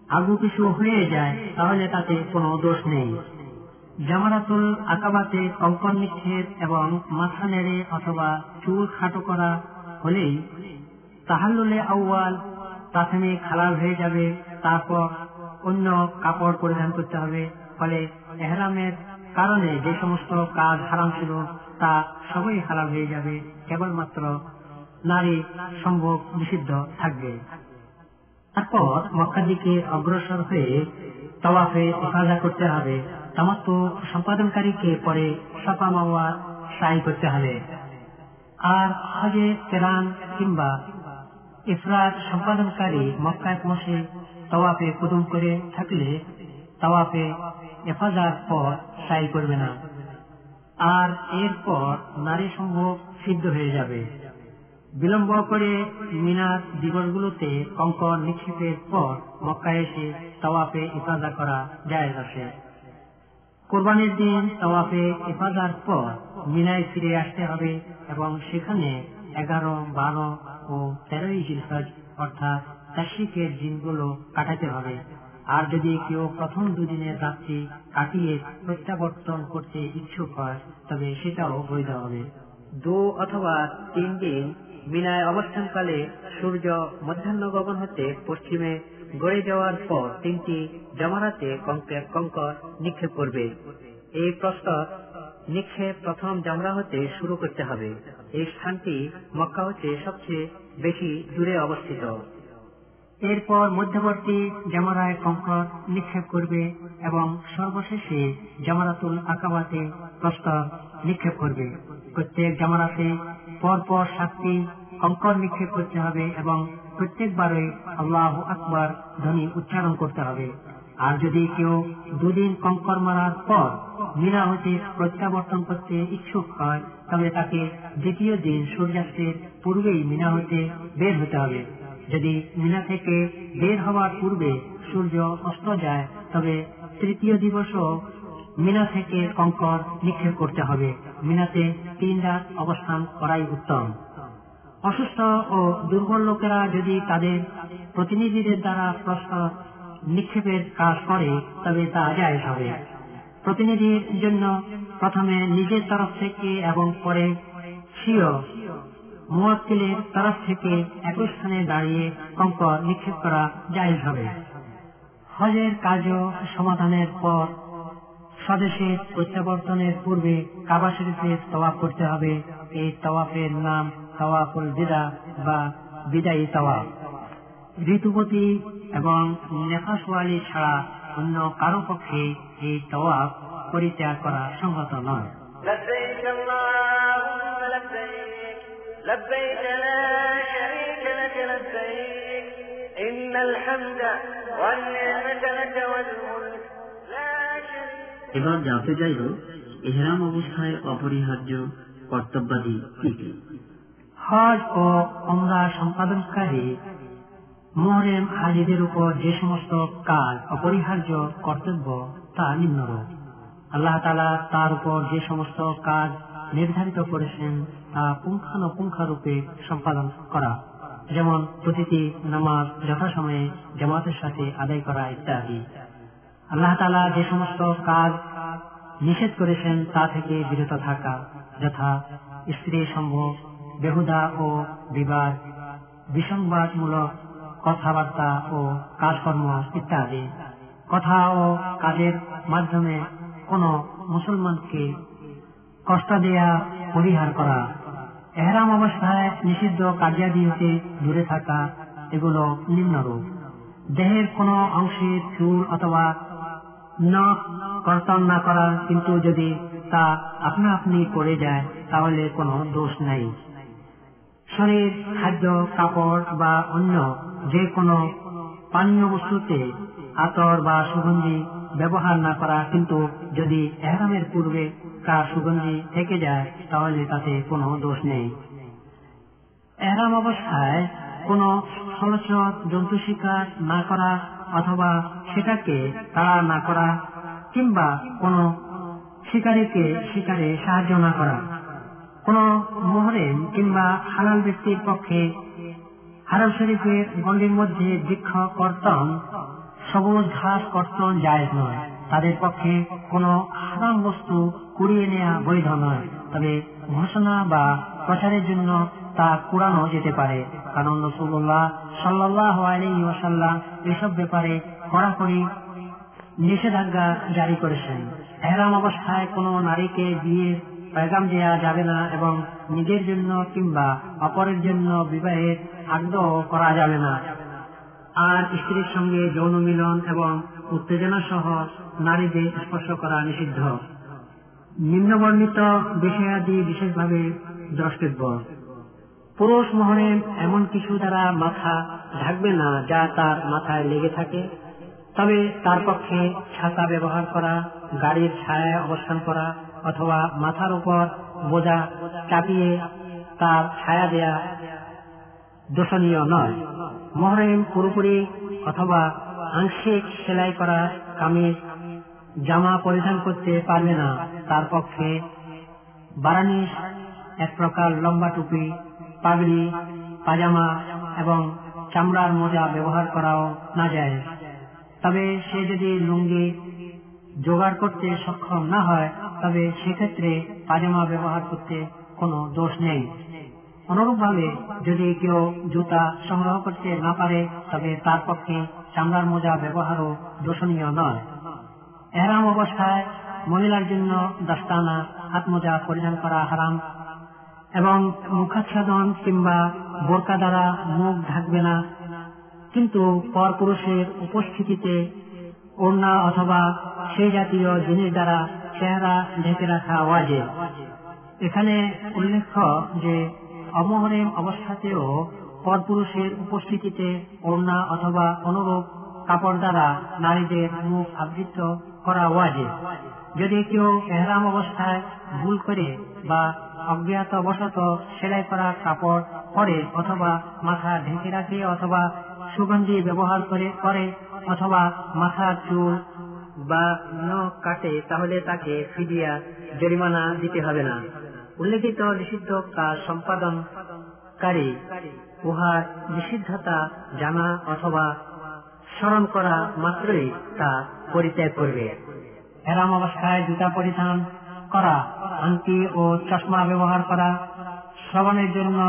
[SPEAKER 3] আগু কিছু হয়ে যায়, তাহলে তাতে কোনো দোষ নেই। জামারাতুল আকাবাতে কঙ্কন নিক্ষেপ এবং মাথা নেড়ে অথবা চুল খাটো করা হলেই তাহাল্লুলে আউয়াল প্রাথমিক হালাল হয়ে যাবে। তারপর অন্য কাপড় পরিধান করতে হবে। ফলে এহরামের কারণে যে সমস্ত কাজ হারাম ছিল, তা সবই হালাল হয়ে যাবে। কেবলমাত্র নারী সম্ভব নিষিদ্ধ থাকবে। তারপর মক্কার দিকে অগ্রসর হয়ে তওয়াফে ইফাজা করতে হবে। তামাত্ম সম্পাদনকারীকে পরে সাপা মাওয়া সাই করতে হবে। আর হজে কেরান কিংবা ইফরাত সম্পাদনকারী মক্কায় পৌঁছে তওয়াফে কুদুম করে থাকলে তওয়াফে এফাজার পর সাই করবে না। আর এরপর নারী সম্ভব সিদ্ধ হয়ে যাবে। বিলম্ব করে মিনার দিবসগুলোতে কঙ্কর নিক্ষেপের পর মক্কায় এসে তওয়াফে ইফাজা করা যায় আসে কোরবানির দিন তওয়াফে ইফাজার পর মিনায় ফিরে আসতে হবে এবং সেখানে এগারো, বারো ও তেরোই জিলহজ অর্থাৎ তাশিকের দিনগুলো কাটাতে হবে। আর যদি কেউ প্রথম দুদিনের রাত্রি কাটিয়ে প্রত্যাবর্তন করতে ইচ্ছুক হয়, তবে সেটাও বৈধ হবে। দু অথবা তিন দিন মিনায় অবস্থানকালে সূর্য মধ্যাহ্ন গগন হতে পশ্চিমে গড়ে যাওয়ার পর তিনটি জমারাতে কঙ্কের কঙ্কর নিক্ষেপ করবে। এই প্রস্তর নিক্ষেপ প্রথম জামরা হতে শুরু করতে হবে। এই স্থানটি মক্কা হতে সবচেয়ে বেশি দূরে অবস্থিত। এরপর মধ্যবর্তী জামারায় কঙ্কর নিক্ষেপ করবে এবং সর্বশেষে জামারাতুল আকাবাতে প্রস্তর নিক্ষেপ করবে। প্রত্যেক জামারাতে পরপর সাতটি কঙ্কর নিক্ষেপ করতে হবে এবং প্রত্যেকবারে আল্লাহ আকবর ধ্বনি উচ্চারণ করতে হবে। আর যদি কেউ দুদিন কঙ্কর মারার পর মিনা হতে প্রত্যাবর্তন করতে ইচ্ছুক হয়, তবে তাকে দ্বিতীয় দিন সূর্যাস্তের পূর্বেই মিনা হতে বের হতে হবে। যদি মিনা থেকে বের হওয়ার পূর্বে সূর্য অস্ত যায়, তবে তৃতীয় দিবসও মিনা থেকে কঙ্কর নিক্ষেপ করতে হবে। মিনাতে তিন রাত অবস্থান করাই উত্তম। অসুস্থ ও দুর্বল লোকেরা যদি তাদের প্রতিনিধিদের দ্বারা প্রশ্ন নিক্ষেপের কাজ করে, তবে তা জায়জ হবে। প্রতিনিধির জন্য প্রথমে নিজের তরফ থেকে এবং পরে সিও মুয়াক্কিলের তরফ থেকে একই স্থানে দাঁড়িয়ে কঙ্কর নিক্ষেপ করা জায়জ হবে। হজের কাজ সমাধানের পর স্বদেশে প্রত্যাবর্তনের পূর্বে কাবা শরীফে তওয়াফ করতে হবে। এই তওয়াফের নাম তওয়াফুল বিদা বা বিদায়ী তওয়াফ। ঋতুপতি এবং নেফাসওয়ালি ছাড়া অন্য কারও পক্ষে এই তওয়াফ পরিত্যাগ করা সম্ভব নয়।
[SPEAKER 2] لبيك لبيك لا شريك لك لبيك إن الحمد والنعمة لك والملك لا شريك
[SPEAKER 4] এবার জানতে চাইব এহরাম অবস্থায় অপরিহার্য কর্তব্যাদি কি কি
[SPEAKER 3] হজ ও ওমরা সম্পাদনকারী মোহরেম হাজিদের উপর যে সমস্ত কাজ অপরিহার্য কর্তব্য তা নিম্নরূপ আল্লাহ তালা তার উপর যে সমস্ত কাজ নির্ধারিত করেছেন তা পুঙ্খানুপুঙ্খারূপে সম্পাদন করা। যেমন, প্রতিটি নামাজ যথাসময়ে জামাতের সাথে আদায় করা ইত্যাদি। আল্লাহ তালা যে সমস্ত কাজ নিষেধ করেছেন, তা থেকে বিরত থাকা যথা স্ত্রী সম্ভব বেহুদা ও বিবাদ, বিসংবাদমূলক কথাবার্তা ও কাজকর্ম ইত্যাদি। কথা ও কাজের মাধ্যমে কোন মুসলমানকে কষ্ট দেয়া, পরিহার করা। এহরাম অবস্থায় নিষিদ্ধ কার্যাদি হতে দূরে থাকা এগুলো নিম্নরূপ। দেহের কোনো অংশে চুল অথবা নখ কর্তন না করা, কিন্তু যদি তা আপনা আপনি পড়ে যায়, তাহলে কোনো দোষ নাই। শরীর, খাদ্য, কাপড় বা অন্য যে কোনো পানীয় বস্তুতে আতর বা সুগন্ধি ব্যবহার না করা, কিন্তু যদি এহরামের পূর্বে তার সুগন্ধি থেকে যায়, তাহলে তাতে কোনো দোষ নেই। এহরাম অবস্থায় কোনো স্থলচর জন্তু শিকার না করা অথবা সেটাকে তাড়া না করা কিংবা কোনো শিকারীকে শিকারে সাহায্য না করা। কোন মোহরেন কিংবা হালাল ব্যক্তির পক্ষে হারাম শরীফের গন্ডির মধ্যে বৃক্ষ কর্তন, সবুজ ঘাস কর্তন জায়জ নয়। তাদের পক্ষে কোনো হারাম বস্তু কুড়িয়ে নেওয়া বৈধ নয়। তবে ঘোষণা বা প্রচারের জন্য তা কুড়ানো যেতে পারে। কারণ রসুল্লাহ সাল্লাহ আলী এসব ব্যাপারে কড়াকড়ি নিষেধাজ্ঞা জারি করেছেন। এহরাম অবস্থায় কোনো নারীকে বিয়ের পেগাম দেওয়া যাবে না এবং নিজের জন্য কিংবা অপরের জন্য বিবাহের আগ্রহ করা যাবে না। আর স্ত্রীর সঙ্গে যৌন মিলন এবং উত্তেজনা সহ নারীদের স্পর্শ করা নিষিদ্ধ। নিম্নবর্ণিত বিষয়াদি বিশেষভাবে দ্রষ্টব্য। পুরুষ মহরে এমন কিছু দ্বারা মাথা ঢাকবে না যা তার মাথায় লেগে থাকে। তবে তার পক্ষে ছাতা ব্যবহার করা, গাড়ির ছায়ায় অবস্থান করা অথবা মাথার উপর বোঝা চাপিয়ে তার ছায়া দেয়া দোষণীয় নয়। মহরেম পুরোপুরি অথবা আংশিক সেলাই করা কামিজ জামা পরিধান করতে পারবে না, তার পক্ষে বারানিস এক প্রকার লম্বা টুপি, পাগড়ি, পাজামা এবং চামড়ার মোজা ব্যবহার করাও না যায়। তবে সে যদি লুঙ্গি জোগাড় করতে সক্ষম না হয়, তবে সেক্ষেত্রে পাজামা ব্যবহার করতে কোনো দোষ নেই। অনুরূপভাবে যদি কেউ জুতা সংগ্রহ করতে না পারে, তবে তার পক্ষে চামড়ার মোজা ব্যবহারও দোষণীয় নয়। এহরাম অবস্থায় মহিলার জন্য দস্তানা হাত মোজা পরিধান করা হারাম এবং মুখাচ্ছাদন কিংবা বোরকা দ্বারা মুখ ঢাকবে না। কিন্তু পরপুরুষের উপস্থিতিতে ওড়না অথবা সেই জাতীয় জিনিস দ্বারা চেহারা ঢেকে রাখা ওয়াজে এখানে উল্লেখ্য যে অমহরেম অবস্থাতেও পরপুরুষের উপস্থিতিতে ওড়না অথবা অনুরূপ কাপড় দ্বারা নারীদের মুখ আবৃত করা ওয়াজে যদি কেউ এহরাম অবস্থায় ভুল করে বা অজ্ঞাত বশত সেলাই করা কাপড় পরে অথবা মাথা ঢেকে রাখে অথবা সুগন্ধি ব্যবহার করে করে অথবা মাথার চুল বা নখ কাটে, তাহলে তাকে ফিদিয়া, জরিমানা দিতে হবে না। উল্লেখিত নিষিদ্ধ কাজ সম্পাদনকারী উহার নিষিদ্ধতা জানা অথবা স্মরণ করা মাত্রই তা পরিত্যাগ করবে। এরাম অবস্থায় জুতা পরিধান করা, আংটি ও চশমা ব্যবহার করা, শ্রবণের জন্য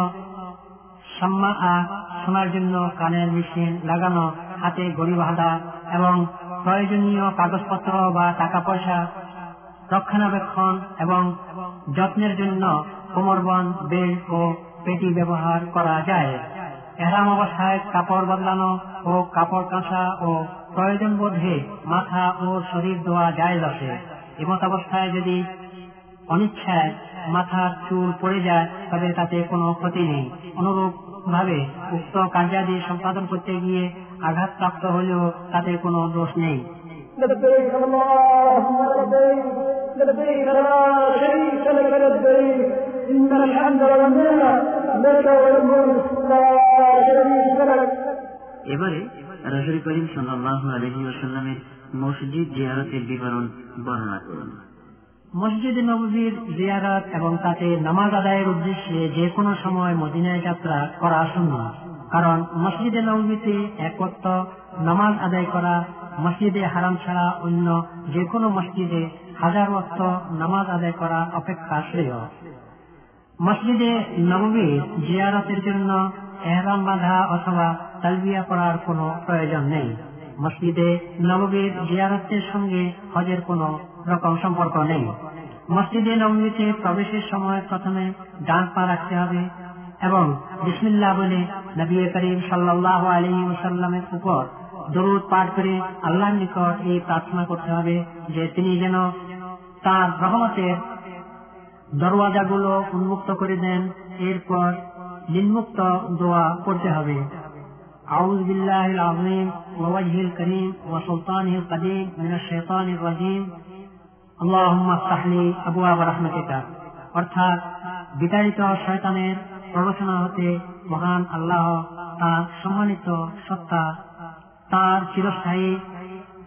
[SPEAKER 3] শোনার জন্য কানের মেশিন লাগানো, হাতে গড়ি বাঁধা এবং প্রয়োজনীয় কাগজপত্র বা টাকা পয়সা রক্ষণাবেক্ষণ এবং যত্নের জন্য কোমরবন বেল্ট ও পেটি ব্যবহার করা যায়। এহরাম অবস্থায় কাপড় বদলানো ও কাপড় কাঁচা ও প্রয়োজন বোধে মাথা ও শরীর ধোয়া যায় আছে এমত অবস্থায় যদি অনিচ্ছায় মাথার চুল পড়ে যায় তবে তাতে কোনো ক্ষতি নেই অনুরূপ ভাবে উক্ত কার্যাদি সম্পাদন করতে গিয়ে আঘাতপ্রাপ্ত হলেও তাতে কোনো দোষ নেই
[SPEAKER 5] لبيك اللهم لبيك لبيك لا شريك لك لبيك إن الحمد والنعمة لك والملك لا شريك لك
[SPEAKER 4] এবারে রাসুল করিম সাল্লাহ আলহি ওসাল্লামের মসজিদ জিয়ারতের বিবরণ বর্ণনা করুন।
[SPEAKER 3] মসজিদ নবীর জিয়ারত এবং তাতে নামাজ আদায়ের উদ্দেশ্যে যে কোনো সময় মদিনায় যাত্রা করা আসন্ন কারণ মসজিদে নবীতে একত্র নামাজ আদায় করা, মসজিদে হারাম ছাড়া অন্য যে কোনো মসজিদে হাজার ওয়াক্ত নামাজ আদায় করা অপেক্ষা শ্রেয় মসজিদে নবমীর জিয়ারতের জন্য এহরাম বাঁধা অথবা তালবিয়া করার কোনো প্রয়োজন নেই। মসজিদে নবমীর জিয়ারতের সঙ্গে হজের কোনো রকম সম্পর্ক নেই। মসজিদে নবমীতে প্রবেশের সময় প্রথমে ডান পা রাখতে হবে এবং বিসমিল্লাহ বলে নবী করিম সাল্লাহ আলী ওসাল্লামের উপর দরুদ পাঠ করে আল্লাহর নিকট এই প্রার্থনা করতে হবে যে তিনি যেন তার রহমতের দরওয়াজাগুলো উন্মুক্ত করে দেন। এরপর নিম্মুক্ত দোয়া করতে হবে। أعوذ بالله العظيم ووجهه الكريم وسلطانه القديم من الشيطان الرجيم اللهم افتح لي أبواب رحمتك অর্থাৎ বিতাড়িত শয়তানের প্ররোচনা হতে মহান আল্লাহ তার সম্মানিত সত্তা তার চিরস্থায়ী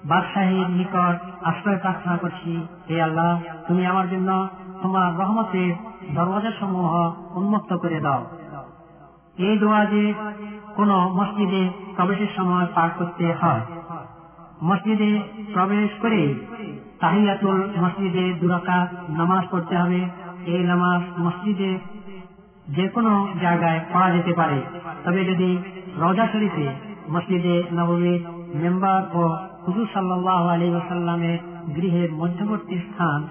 [SPEAKER 3] বাদশাহীর নিকট আশ্রয় প্রার্থনা করছি হে আল্লাহ তুমি আমার জন্য তোমার রহমতের দরওয়াজা সমূহ উন্মুক্ত করে দাও এই দোয়া যে কোন মসজিদে প্রবেশের সময় পাঠ করতে হয়। মসজিদে প্রবেশ করে তাহিয়াতুল মসজিদে দুরাকাত নামাজ পড়তে হবে। এই নামাজ মসজিদে যে কোনো জায়গায় পড়া যেতে পারে। তবে যদি রজা শরীফে মসজিদে নবমীর মেম্বার ও হুজুর সাল্লাহ আলী ওসাল্লামের গৃহের মধ্যবর্তী স্থান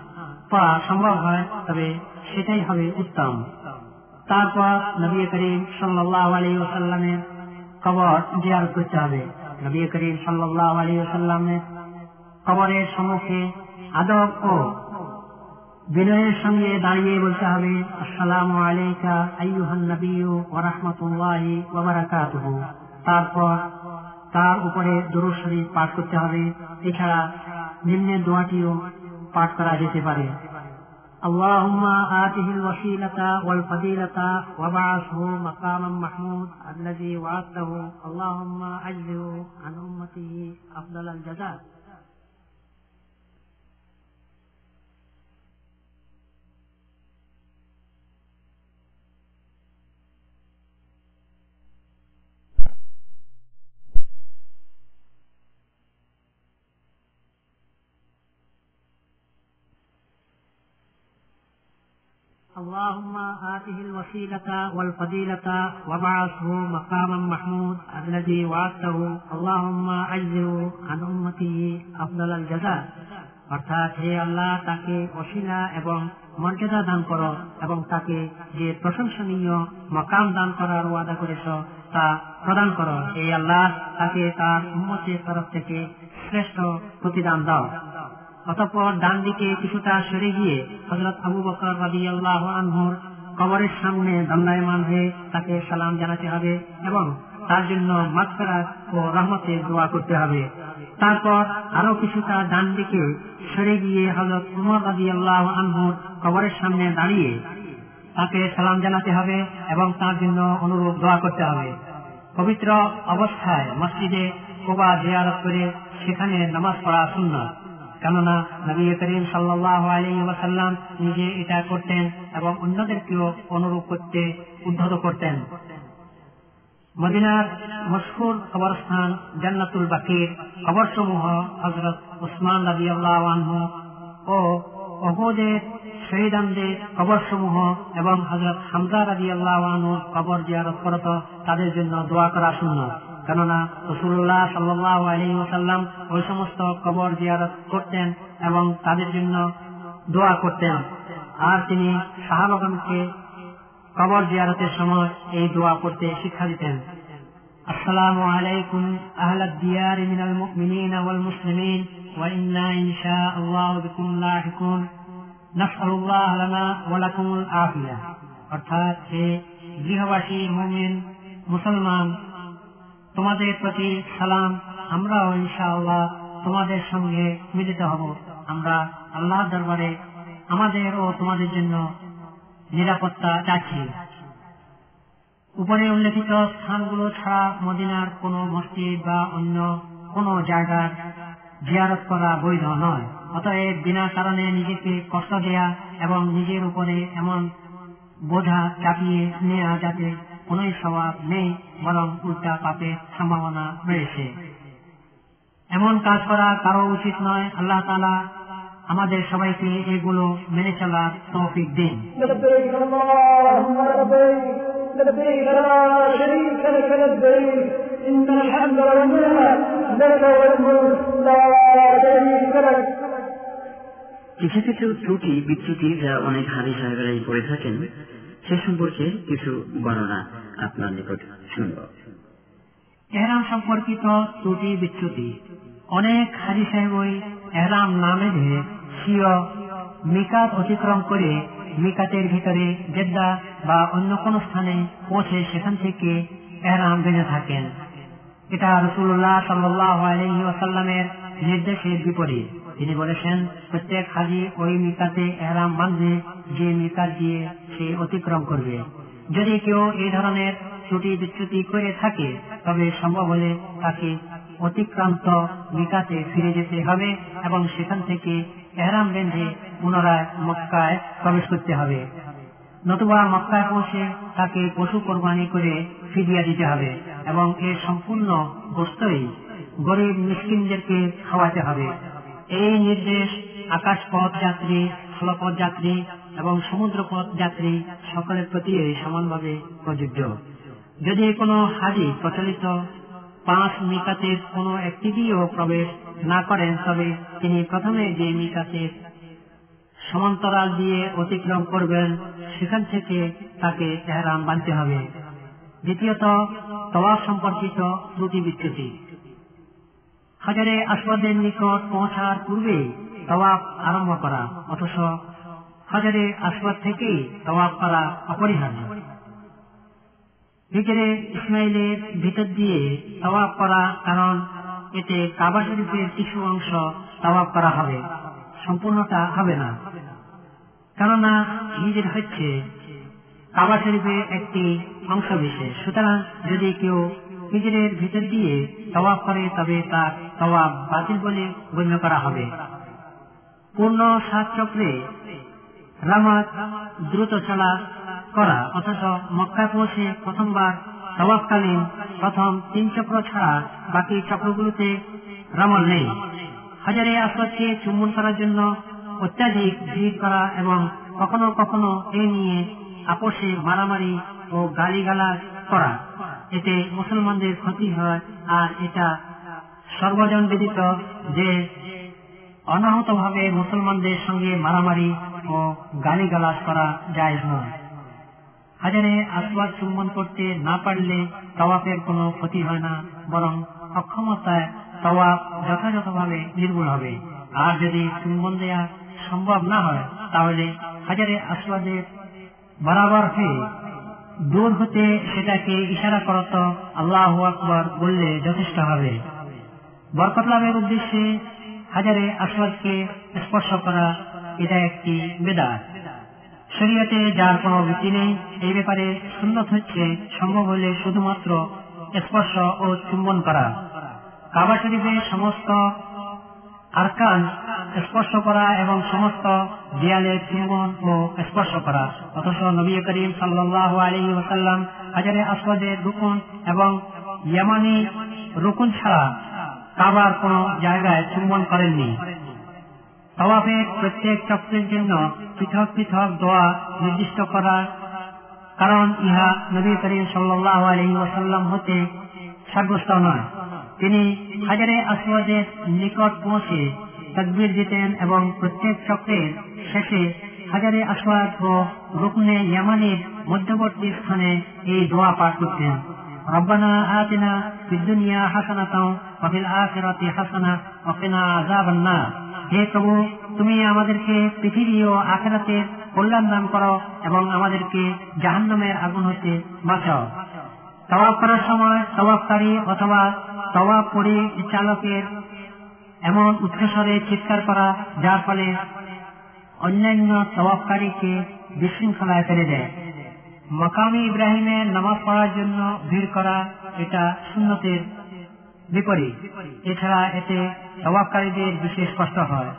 [SPEAKER 3] পড়া সম্ভব হয়, তবে সেটাই হবে উত্তম। তারপর নবী করিম সাল্লাহ আলী ওসাল্লামের কবর জিয়ার করতে হবে। নবী করিম সাল্লাহ আলী ওসাল্লামের কবরের সম্মুখে আদব ও বিনয়ের সঙ্গে দাঁড়িয়ে বলতে হবে, আসসালাম আলাইকা আইয়ুহান নবিয়্যু ওয়া রাহমাতুল্লাহি ওয়া তারপর তার উপরে দরুদ শরীফ পাঠ করতে হবে। এছাড়া নিম্নের দোয়াটিও পাঠ করা যেতে পারে। اللهم آته الوسيلة والفضيلة وبعثه مقاما محمود الذي وعدته. اللهم أجزه عن أمته أفضل الجزاء. اللهم آته الوسيلة والفضيلة وبعثه مقاما محمود الذي وعدته اللهم أجزه عن أمته أفضل الجزاء অর্থাৎ হে আল্লাহ তাকে অশিলা এবং মর্যাদা দান করো এবং তাকে যে প্রশংসনীয় মকাম দান করার ওয়াদা করেছ তা প্রদান করো হে আল্লাহ তাকে তার উন্মতের তরফ থেকে শ্রেষ্ঠ প্রতিদান দাও অতঃপর ডান দিকে কিছুটা সরে গিয়ে হজরত আবু বকর রাজি আল্লাহ কবরের সামনে দণ্ডায়মান হয়ে তাকে সালাম জানাতে হবে এবং তার জন্য মাত্রাত ও রহমতের দোয়া করতে হবে। তারপর আরও কিছুটা ডান দিকে সরে গিয়ে হজরত উমর রাজি আল্লাহ আনহুর কবরের সামনে দাঁড়িয়ে তাকে সালাম জানাতে হবে এবং তার জন্য অনুরোধ দোয়া করতে হবে। পবিত্র অবস্থায় মসজিদে কোবা জিয়ারত করে সেখানে নামাজ পড়া শূন্য কেননা নবী করিম সাল্লাহ আলী ওয়াসাল্লাম নিজে এটা করতেন এবং অন্যদেরকেও অনুরূপ করতে উদ্ধত করতেন। মদিনার মশহুর কবরস্থান জান্নাতুল বাকির কবরসমূহ হজরত উসমান রাজি আনহু ও অহদের শহীদানদের কবরসমূহ এবং হজরত হামজা রাজি আল্লাহ আনহুর কবর জিয়ারত করত তাদের জন্য দোয়া করা শূন্য কেননা রসুল্লাহ সাল্লাহ আলী ওসাল্লাম ওই সমস্ত কবর জিয়ারত করতেন এবং তাদের জন্য দোয়া করতেন আর তিনি সাহাবাগণকে কবর জিয়ারতের সময় এই দোয়া করতে শিক্ষা দিতেন السلام عليكم أهل الديار من المؤمنين والمسلمين وإنا إن شاء الله بكم لاحقون نسأل الله لنا ولكم العافية অর্থাৎ হে গৃহবাসী মুমিন মুসলমান তোমাদের প্রতি সালাম। আমরাও ইনশাআল্লাহ তোমাদের সঙ্গে মিলিত হব। আমরা আল্লাহ দরবারে আমাদের ও তোমাদের জন্য নিরাপত্তা চাচ্ছি। উপরে উল্লেখিত স্থানগুলো ছাড়া মদিনার কোনো মসজিদ বা অন্য কোনো জায়গার জিয়ারত করা বৈধ নয়। অতএব বিনা কারণে নিজেকে কষ্ট দেয়া এবং নিজের উপরে এমন বোঝা চাপিয়ে নেওয়া যাতে কোন স্বভাব নেই। বরং উল্টা পাপের সম্ভাবনা রয়েছে এমন কাজ করা কারো উচিত নয় আল্লাহ তালা আমাদের সবাইকে এগুলো মেনে চলার তৌফিক দিন
[SPEAKER 5] لبيك اللهم لبيك لبيك لا شريك لك لبيك إن الحمد والنعمة لك والملك لا شريك لك
[SPEAKER 4] কিছু কিছু ত্রুটি বিচ্যুতি যা অনেক হাজি সাহেবেরাই করে থাকেন সে সম্পর্কে কিছু বর্ণনা আপনার নিকট শুনব
[SPEAKER 3] এহরাম সম্পর্কিত ত্রুটি বিচ্যুতি। অনেক হাজি সাহেবই এহরাম না বেঁধে স্বীয় মিকাত অতিক্রম করে মিকাতের ভিতরে জেদ্দা বা অন্য স্থানে পৌঁছে সেখান থেকে বেঁধে থাকেন। এটা রসুল্লাহ সাল্লাহ নির্দেশের বিপরীত। তিনি বলেছেন, প্রত্যেক হাজি ওই মিকাতে এহরাম বাঁধবে, যে মিকাত দিয়ে সে অতিক্রম করবে। যদি কেউ এই ধরনের ত্রুটি বিচ্যুতি করে থাকে, তবে সম্ভব হলে তাকে অতিক্রান্ত মিকাতে ফিরে যেতে হবে এবং সেখান থেকে এহরাম বেঁধে পুনরায় মক্কায় প্রবেশ করতে হবে। নতুবা মক্কায় পৌঁছে তাকে পশু কোরবানি করে ফিরিয়া দিতে হবে এবং এর সম্পূর্ণ গোস্তই গরিব মিসকিনদেরকে খাওয়াতে হবে। এই নির্দেশ আকাশ পথ যাত্রী, স্থলপথ যাত্রী এবং সমুদ্র পথ যাত্রী সকলের প্রতি সমানভাবে প্রযোজ্য। যদি কোনো হাজি প্রচলিত পাঁচ মিকাতের কোনো একটিতেও প্রবেশ না করেন, তবে তিনি প্রথমে যে মিকাতের সমান্তরাল দিয়ে অতিক্রম করবেন, সেখান থেকে তাকে এহরাম বানতে হবে। দ্বিতীয়ত, তওয়াফ সম্পর্কিত ত্রুটি বিচ্যুতি। হাজারে আসবাদের নিকট পৌঁছার পূর্বে তওয়াফ আরম্ভ করা, অথচ হাজারে আসবাদ থেকেই তওয়াফ করা অপরিহার্য। ভিতরে ইসমাইলের ভিতর দিয়ে তওয়াফ করা, কারণ এতে কাবা শরীফের কিছু অংশ তওয়াফ করা হবে সম্পূর্ণটা হবে না। কেননা হিজর হচ্ছে কাবা শরীফের একটি অংশ বিশেষ। সুতরাং যদি কেউ হিজরের ভিতর দিয়ে তওয়াফ করে, তবে তার তওয়াব বাতিল বলে গণ্য করা হবে। পূর্ণ সাত চক্রে রামাত দ্রুত চলা করা। অথচ মক্কায় পৌঁছে প্রথমবার তওয়াফকালীন প্রথম তিন চক্র ছাড়া বাকি চক্রগুলোতে রামল নেই। হাজারে আসবাদকে চুম্বন করার জন্য অত্যাধিক ভিড় করা এবং কখনো কখনো এ নিয়ে আপোষে মারামারি ও গালিগালাজ করা। এতে মুসলমানদের ক্ষতি হয় আর এটা সর্বজন বিদিত যে অনাহতভাবে মুসলমানদের সঙ্গে মারামারি ও গালিগালাজ করা যায় নয়। হাজারে আসবাদ চুম্বন করতে না পারলে তওয়াফের কোনো ক্ষতি হয় না, বরং অক্ষমতায় তওয়াফ যথাযথভাবে নির্ভুল হবে। আর যদি চুম্বন দেয়া সম্ভব না হয়, তাহলে হাজারে আসবাদের বরাবর হয়ে দূর হতে সেটাকে ইশারা করত আল্লাহ আকবর বললে যথেষ্ট হবে। বরকত লাভের উদ্দেশ্যে হাজারে আসবাদকে স্পর্শ করা এটা একটি বেদাত। শরীয়তে যার কোনো ভিত্তি নেই, এই ব্যাপারে সুন্নত হচ্ছে সম্ভব হলে শুধুমাত্র স্পর্শ ও চুম্বন করা। কাবা শরীফে সমস্ত আরকান স্পর্শ করা এবং সমস্ত দেয়ালে চুম্বন ও স্পর্শ করা। অথচ নবী করিম সাল্লাহ আলী ওসাল্লাম হাজারে আসবাদের রুকুন এবং ইয়ামানি রুকুন ছাড়া কাবার কোন জায়গায় চুম্বন করেননি। তওয়াফের প্রত্যেক চক্রের জন্য পৃথক পৃথক দোয়া নির্দিষ্ট করা। কারণ ইহা নবী করিম সাল্লাহ আলী ওসাল্লাম হতে সাব্যস্ত নয়। তিনি হাজারে আসওয়াদের নিকট পৌঁছে তকবির দিতেন এবং প্রত্যেক চক্রের শেষে হাজারে আসওয়াদ ও রুকনে ইয়ামানির মধ্যবর্তী স্থানে এই দোয়া পাঠ করতেন। আতিনা ফিদ্দুনিয়া হাসানাতাও ওয়াফিল আখিরাতি হাসানা ওয়া কিনা আযাবান নার হে প্রভু তুমি আমাদেরকে পৃথিবী ও আখেরাতের কল্যাণ দান করো এবং আমাদেরকে জাহান্নামের আগুন হতে বাঁচাও। তবাব করার সময় তবাবকারী অথবা তওয়াব পরিচালকের এমন উচ্চস্বরে চিৎকার করা, যার ফলে অন্যান্য তবাবকারীকে বিশৃঙ্খলায় ফেলে দেয়। মকামি ইব্রাহিমের নামাজ পড়ার জন্য ভিড় করা এটা সুন্নতের বিপরীত। এছাড়া এতে তওয়াবকারীদের বিশেষ কষ্ট হয়।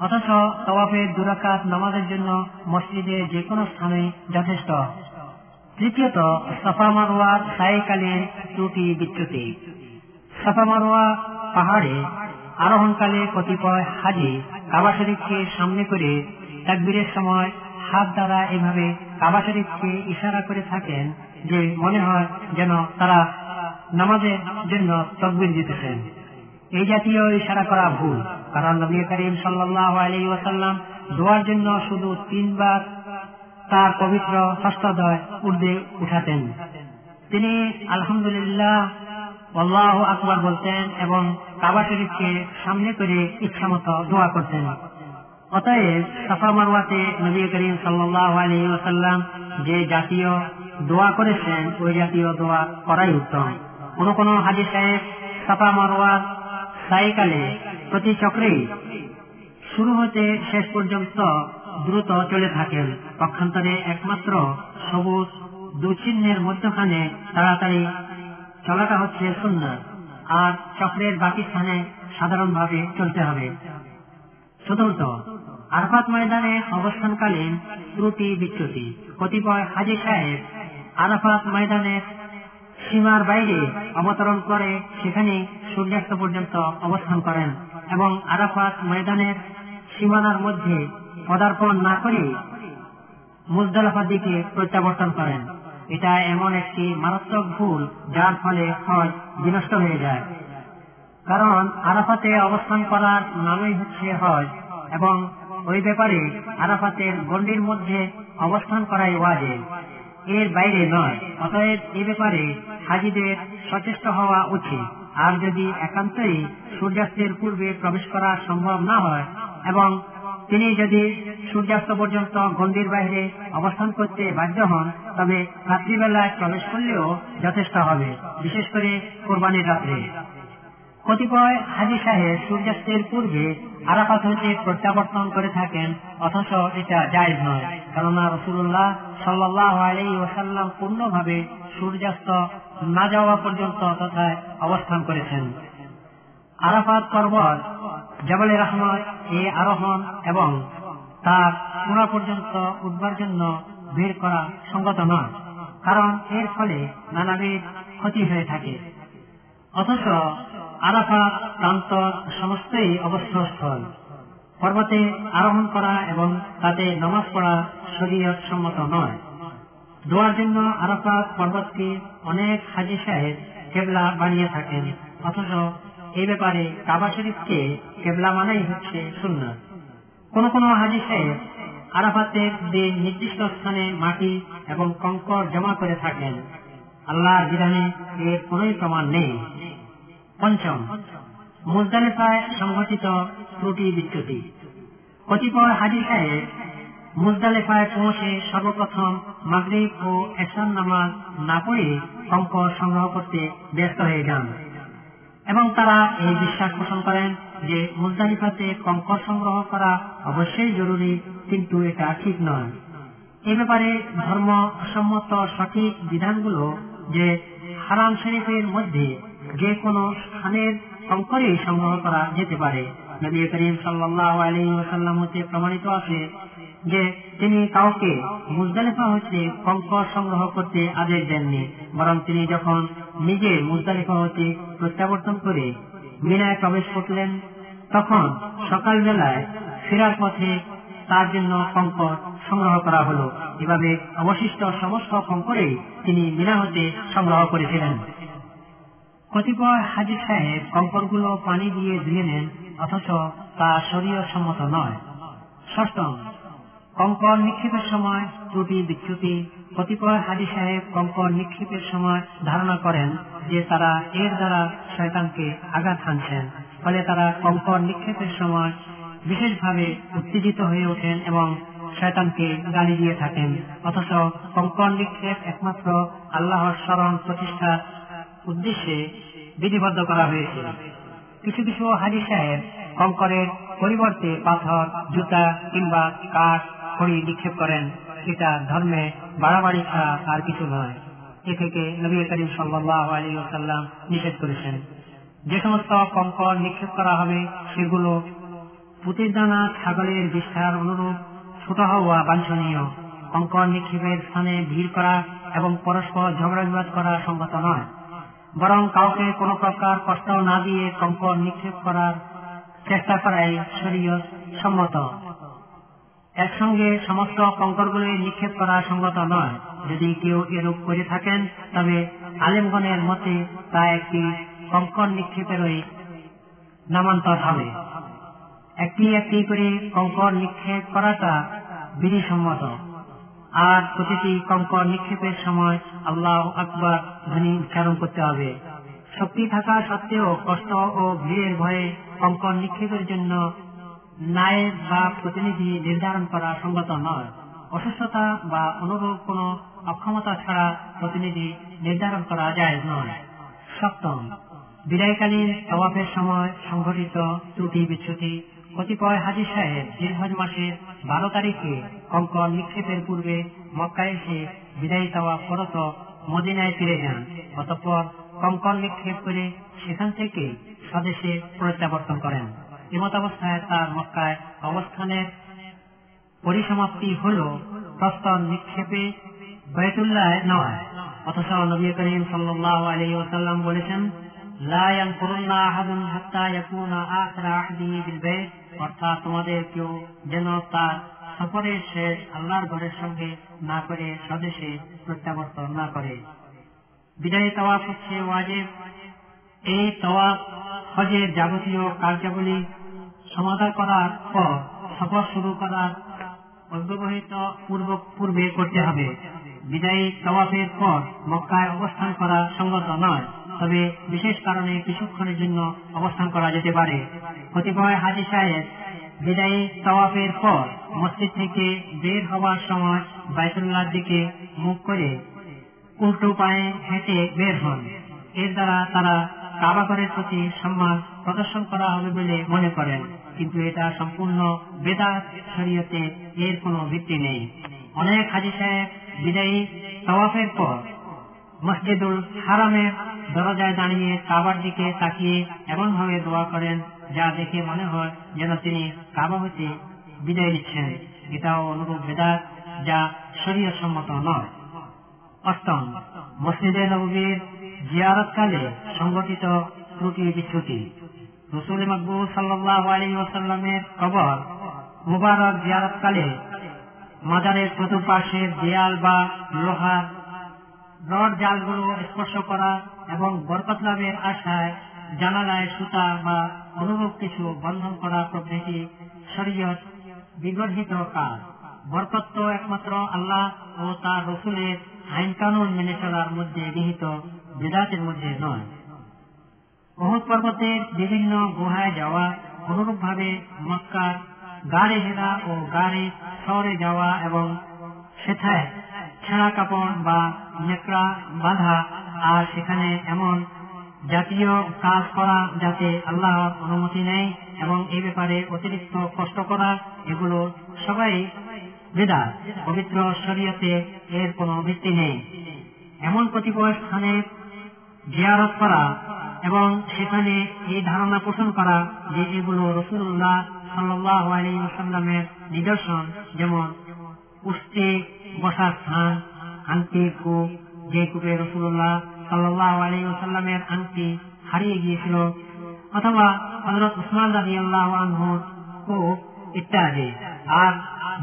[SPEAKER 3] অথচ তওয়াফের দুরাকাত নামাজের জন্য মসজিদে যে কোনো স্থানে যথেষ্ট। তৃতীয়ত, সাফা মারোয়ার সাইকালীন ত্রুটি বিচ্যুতি। সাফা মারোয়া পাহাড়ে আরোহণকালে কতিপয় হাজি কাবা শরীফকে সামনে করে তাকবীরের সময় হাত দ্বারা এভাবে কাবা শরীফকে ইশারা করে থাকেন যে মনে হয় যেন তারা নামাজের জন্য তকবির দিতেছেন। এই জাতীয় ইশারা করা ভুল। কারণ নবী করিম সাল্লাহ আলী ওয়াসাল্লাম দোয়ার জন্য শুধু তিনবার তার পবিত্র হস্তদয় ঊর্ধ্বে উঠাতেন। তিনি আলহামদুলিল্লাহ আল্লাহ আকবর বলতেন এবং কাবা শরীফকে সামনে করে ইচ্ছামতো দোয়া করতেন। অতএব সাফা মারওয়াতে নবী করিম সাল্লাহ আলী ওসাল্লাম যে জাতীয় দোয়া করেছেন, ওই জাতীয় দোয়া করাই উত্তম। কোন কোন হাজি সাহেব সাফা মারওয়ার সাইকালে প্রতি চক্রেই শুরু হতে শেষ পর্যন্ত দ্রুত চলে থাকেন। পক্ষান্তরে একমাত্র সবুজ দুচিহ্নের মধ্যখানে তাড়াতাড়ি চলাটা হচ্ছে সুন্দর আর চক্রের বাকি স্থানে সাধারণভাবে চলতে হবে। চতুর্থ, আরফাত ময়দানে অবস্থানকালীন ত্রুটি বিচ্যুতি। কতিপয় হাজি সাহেব আরাফাত ময়দানের সীমার বাইরে অবতরণ করে সেখানে সূর্যাস্ত পর্যন্ত অবস্থান করেন এবং আরাফাত ময়দানের সীমানার মধ্যে পদার্পণ না করে মুজদালাফার দিকে প্রত্যাবর্তন করেন। এটা এমন একটি মারাত্মক ভুল, যার ফলে হজ বিনষ্ট হয়ে যায়। কারণ আরাফাতে অবস্থান করার নামই হচ্ছে হজ এবং ওই ব্যাপারে আরাফাতের গণ্ডির মধ্যে অবস্থান করাই ওয়াজে এর বাইরে নয়, অতএব এ ব্যাপারে হাজিদের সচেষ্ট হওয়া উচিত। আর যদি একান্তই সূর্যাস্তের পূর্বে প্রবেশ করা সম্ভব না হয়, এবং তিনি যদি সূর্যাস্ত পর্যন্ত গন্ডির বাইরে অবস্থান করতে বাধ্য হন, তবে রাত্রিবেলায় প্রবেশ করলেও যথেষ্ট হবে, বিশেষ করে কোরবানির রাত্রে। কতিপয় হাজি সাহেব সূর্যাস্তের পূর্বে আরাফাত হইতে প্রত্যাবর্তন করে থাকেন, অথচ এটা জায়জ নয়। কেননা রসুল্লাহ সাল্লাহ আলী ওসাল্লাম পূর্ণভাবে সূর্যাস্ত না যাওয়া পর্যন্ত তথায় অবস্থান করেছেন। আরাফাত পর্বত, জবলে রহমত এ আরোহণ এবং তার চূড়া পর্যন্ত উঠবার জন্য ভিড় করা সঙ্গত নয়, কারণ এর ফলে নানাবিধ ক্ষতি হয়ে থাকে। অথচ আরাফাত প্রান্ত সমস্তই অবস্থাস্থল পর্বতে আরোহণ করা এবং তাতে নমাজ পড়া শরীয়ত সম্মত নয়। দোয়ার জন্য আরাফাত পর্বতকে অনেক হাজি সাহেব কেবলা বানিয়ে থাকেন। অথচ এই ব্যাপারে কাবা শরীফকে কেবলা মানাই হচ্ছে শূন্য কোন কোন হাজি সাহেব আরাফাতের দিন নির্দিষ্ট স্থানে মাটি এবং কঙ্কর জমা করে থাকেন, আল্লাহর বিধানে এর কোন প্রমাণ নেই। পঞ্চম, মুজদালেফায় সংঘটিত ত্রুটি বিচ্যুতি। কতিপয় হাজি সাহেব মুজদালেফায় পৌঁছে সর্বপ্রথম মাগরিব ও এসান নামাজ না পড়ে কঙ্কর সংগ্রহ করতে ব্যস্ত হয়ে যান। এবং তারা এই বিশ্বাস পোষণ করেন যে মুজদালিফাতে কঙ্কর সংগ্রহ করা অবশ্যই জরুরি, কিন্তু এটা ঠিক নয়। এ ব্যাপারে ধর্ম সম্মত সঠিক বিধানগুলো যে হারাম শরীফের মধ্যে যে কোনো স্থানের কঙ্করই সংগ্রহ করা যেতে পারে। নবী করিম সাল্লাহ আলী ওসাল্লাম হতে প্রমাণিত আছে যে তিনি কাউকে মুজদালিফা হতে কঙ্কর সংগ্রহ করতে আদেশ দেননি, বরং তিনি যখন নিজে মুজদালিফা হতে প্রত্যাবর্তন করে মিনায় প্রবেশ করলেন, তখন সকালবেলায় ফেরার পথে তার জন্য কঙ্কর সংগ্রহ করা হলো। এভাবে অবশিষ্ট সমস্ত কঙ্করে তিনি মিনা হতে সংগ্রহ করেছিলেন কতিপয় হাজি সাহেব কঙ্করগুলো পানি দিয়ে ধুয়ে নেন, অথচ তা শরীয় সম্মত নয়। ষষ্ঠম কঙ্কর নিক্ষেপের সময় ত্রুটি বিচ্যুতি কতিপয় হাজি সাহেব কঙ্কর নিক্ষেপের সময় ধারণা করেন যে তারা এর দ্বারা শয়তানকে আঘাত হানছেন। ফলে তারা কঙ্কর নিক্ষেপের সময় বিশেষভাবে উত্তেজিত হয়ে ওঠেন এবং শয়তানকে গালি দিয়ে থাকেন। অথচ কঙ্কর নিক্ষেপ একমাত্র আল্লাহর স্মরণ প্রতিষ্ঠার উদ্দেশ্যে বিধিবদ্ধ করা হয়েছিল কিছু কিছু হাজি সাহেব কঙ্করের পরিবর্তে পাথর, জুতা কিংবা কাঠ খড়ি নিক্ষেপ করেন, এটা ধর্মে বাড়াবাড়ি ছাড়া আর কিছু নয়। এ থেকে নবী করিম সাল্লাম নিষেধ করেছেন। যে সমস্ত কঙ্কর নিক্ষেপ করা হবে, সেগুলো পুঁতির দানা ছাগলের বিস্তার অনুরূপ ছোট হওয়া বাঞ্ছনীয়। কঙ্কর নিক্ষেপের স্থানে ভিড় করা এবং পরস্পর ঝগড়া বিবাদ করা সঙ্গত নয়। বরং কাউকে কোনো প্রকার কষ্ট না দিয়ে কঙ্কর নিক্ষেপ করার চেষ্টা করাই শরীয় সম্মত। একসঙ্গে সমস্ত কঙ্করগুলি নিক্ষেপ করা সঙ্গত নয়। যদি কেউ এরূপ করে থাকেন, তবে আলেমগণের মতে তা একটি কঙ্কর নিক্ষেপেরই নামান্তর হবে। একটি একটি করে কঙ্কর নিক্ষেপ করাটা বিধিসম্মত। আর প্রতিটি কঙ্কর নিক্ষেপের সময় আল্লাহ আকবর ধ্বনি উচ্চারণ করতে হবে। শক্তি থাকা সত্ত্বেও কষ্ট ও ভিড়ের ভয়ে কঙ্কর নিক্ষেপের জন্য নায়েব বা প্রতিনিধি নির্ধারণ করা সঙ্গত নয়। অসুস্থতা বা অনুরূপ কোন অক্ষমতা ছাড়া প্রতিনিধি নির্ধারণ করা যায় নয়। সপ্তম, বিদায়কালীন তওয়াফের সময় সংঘটিত ত্রুটি বিচ্যুতি। কতিপয় হাজি সাহেব দীর্ঘজ মাসের বারো তারিখে কঙ্কর নিক্ষেপের পূর্বে মক্কা এসে বিদায়ী তাওয়াফ করত মদিনায় ফিরে যান। অতঃপর কঙ্কর নিক্ষেপ করে সেখান থেকে স্বদেশে প্রত্যাবর্তন করেন। এমত অবস্থায় তার মক্কায় অবস্থানের পরিসমাপ্তি হল প্রস্তর নিক্ষেপে নয় অথচ নবী করিম সাল্লাহ আলী ওসাল্লাম বলেছেন অর্থাৎ তোমাদের কেউ যেন তার সফরের শেষ আল্লাহর ঘরের সঙ্গে না করে স্বদেশে প্রত্যাবর্তন না করে। বিদায়ী তওয়াফ হচ্ছে ওয়াজেব। এই তওয়াফ হজের যাবতীয় কার্যাবলী সমাধান করার পর, সফর শুরু করার অব্যবহিত পূর্ব করতে হবে। বিদায়ী তওয়াফের পর মক্কায় অবস্থান করা সঙ্গত নয়, তবে বিশেষ কারণে কিছুক্ষণের জন্য অবস্থান করা যেতে পারে। কতিপয় হাজি সাহেব বিদায়ী তওয়াফের পর মসজিদ থেকে বের হওয়ার সময় বাইতুল্লাহর দিকে মুখ করে উল্টো পায়ে হেঁটে বের হন। এর দ্বারা তারা কাবাগরের প্রতি সম্মান প্রদর্শন করা হবে বলে মনে করেন। কিন্তু এটা সম্পূর্ণ বেদাত শরীয়তে এর কোনো ভিত্তি নেই। অনেক হাজি সাহেব বিদায়ী তওয়াফের পর মসজিদুল হারামের দরজায় দাঁড়িয়ে কাবার দিকে তাকিয়ে এমন ভাবে দোয়া করেন, যা দেখে মনে হয় যেন তিনি কাবা হতে বিদায় নিচ্ছেন। এটাও অনুরূপ বেদাত, যা শরীয় সম্মত নয়। অষ্টম, মসজিদে নবীর জিয়ারতকালে সংগঠিত ত্রুটি বিচ্যুতি রসুল মকবু সাল্লাহ আলী ওসাল্লামের কবর মুবারক জিয়ারতকালে মাজারের চতুর্পাশের দেয়াল বা লোহার রড জালগুলো স্পর্শ করা এবং বরকত লাভের আশায় জানালায় সুতা বা অনুরূপ কিছু বন্ধন করা প্রভৃতি শরীয়ত বিগর্হিত কাজ। বরকত তো একমাত্র আল্লাহ ও তার রসুলের আইন কানুন মেনে চলার মধ্যে নিহিত বেদাতের মধ্যে নয়। অহুদ পর্বতের বিভিন্ন গুহায় যাওয়া অনুরূপ ভাবে মক্কার গাড়ে হেরা ও গাড়ে শহরে যাওয়া এবং সেথায় ছেঁড়া কাপড় বা নেকড়া বাঁধা আর সেখানে এমন জাতীয় কাজ করা যাতে আল্লাহর অনুমতি নেই এবং এ ব্যাপারে অতিরিক্ত কষ্ট করা, এগুলো সবাই বেদা পবিত্র শরীয়তে এর কোনো ভিত্তি নেই। এমন কতিপয় স্থানে জিয়ারত করা এবং সেখানে এই ধারণা পোষণ করা যে এগুলো রসুল্লাহ সাল্লাহ আলী সাল্লামের নিদর্শন, যেমন পুষ্টি, বসার স্থান আংটির কূপ, যে কূপে রসুল্লাহ সাল্লাহ আলী সাল্লামের আংটি হারিয়ে গিয়েছিল, অথবা হজরত উসমান রাজি আল্লাহ কূপ ইত্যাদি। আর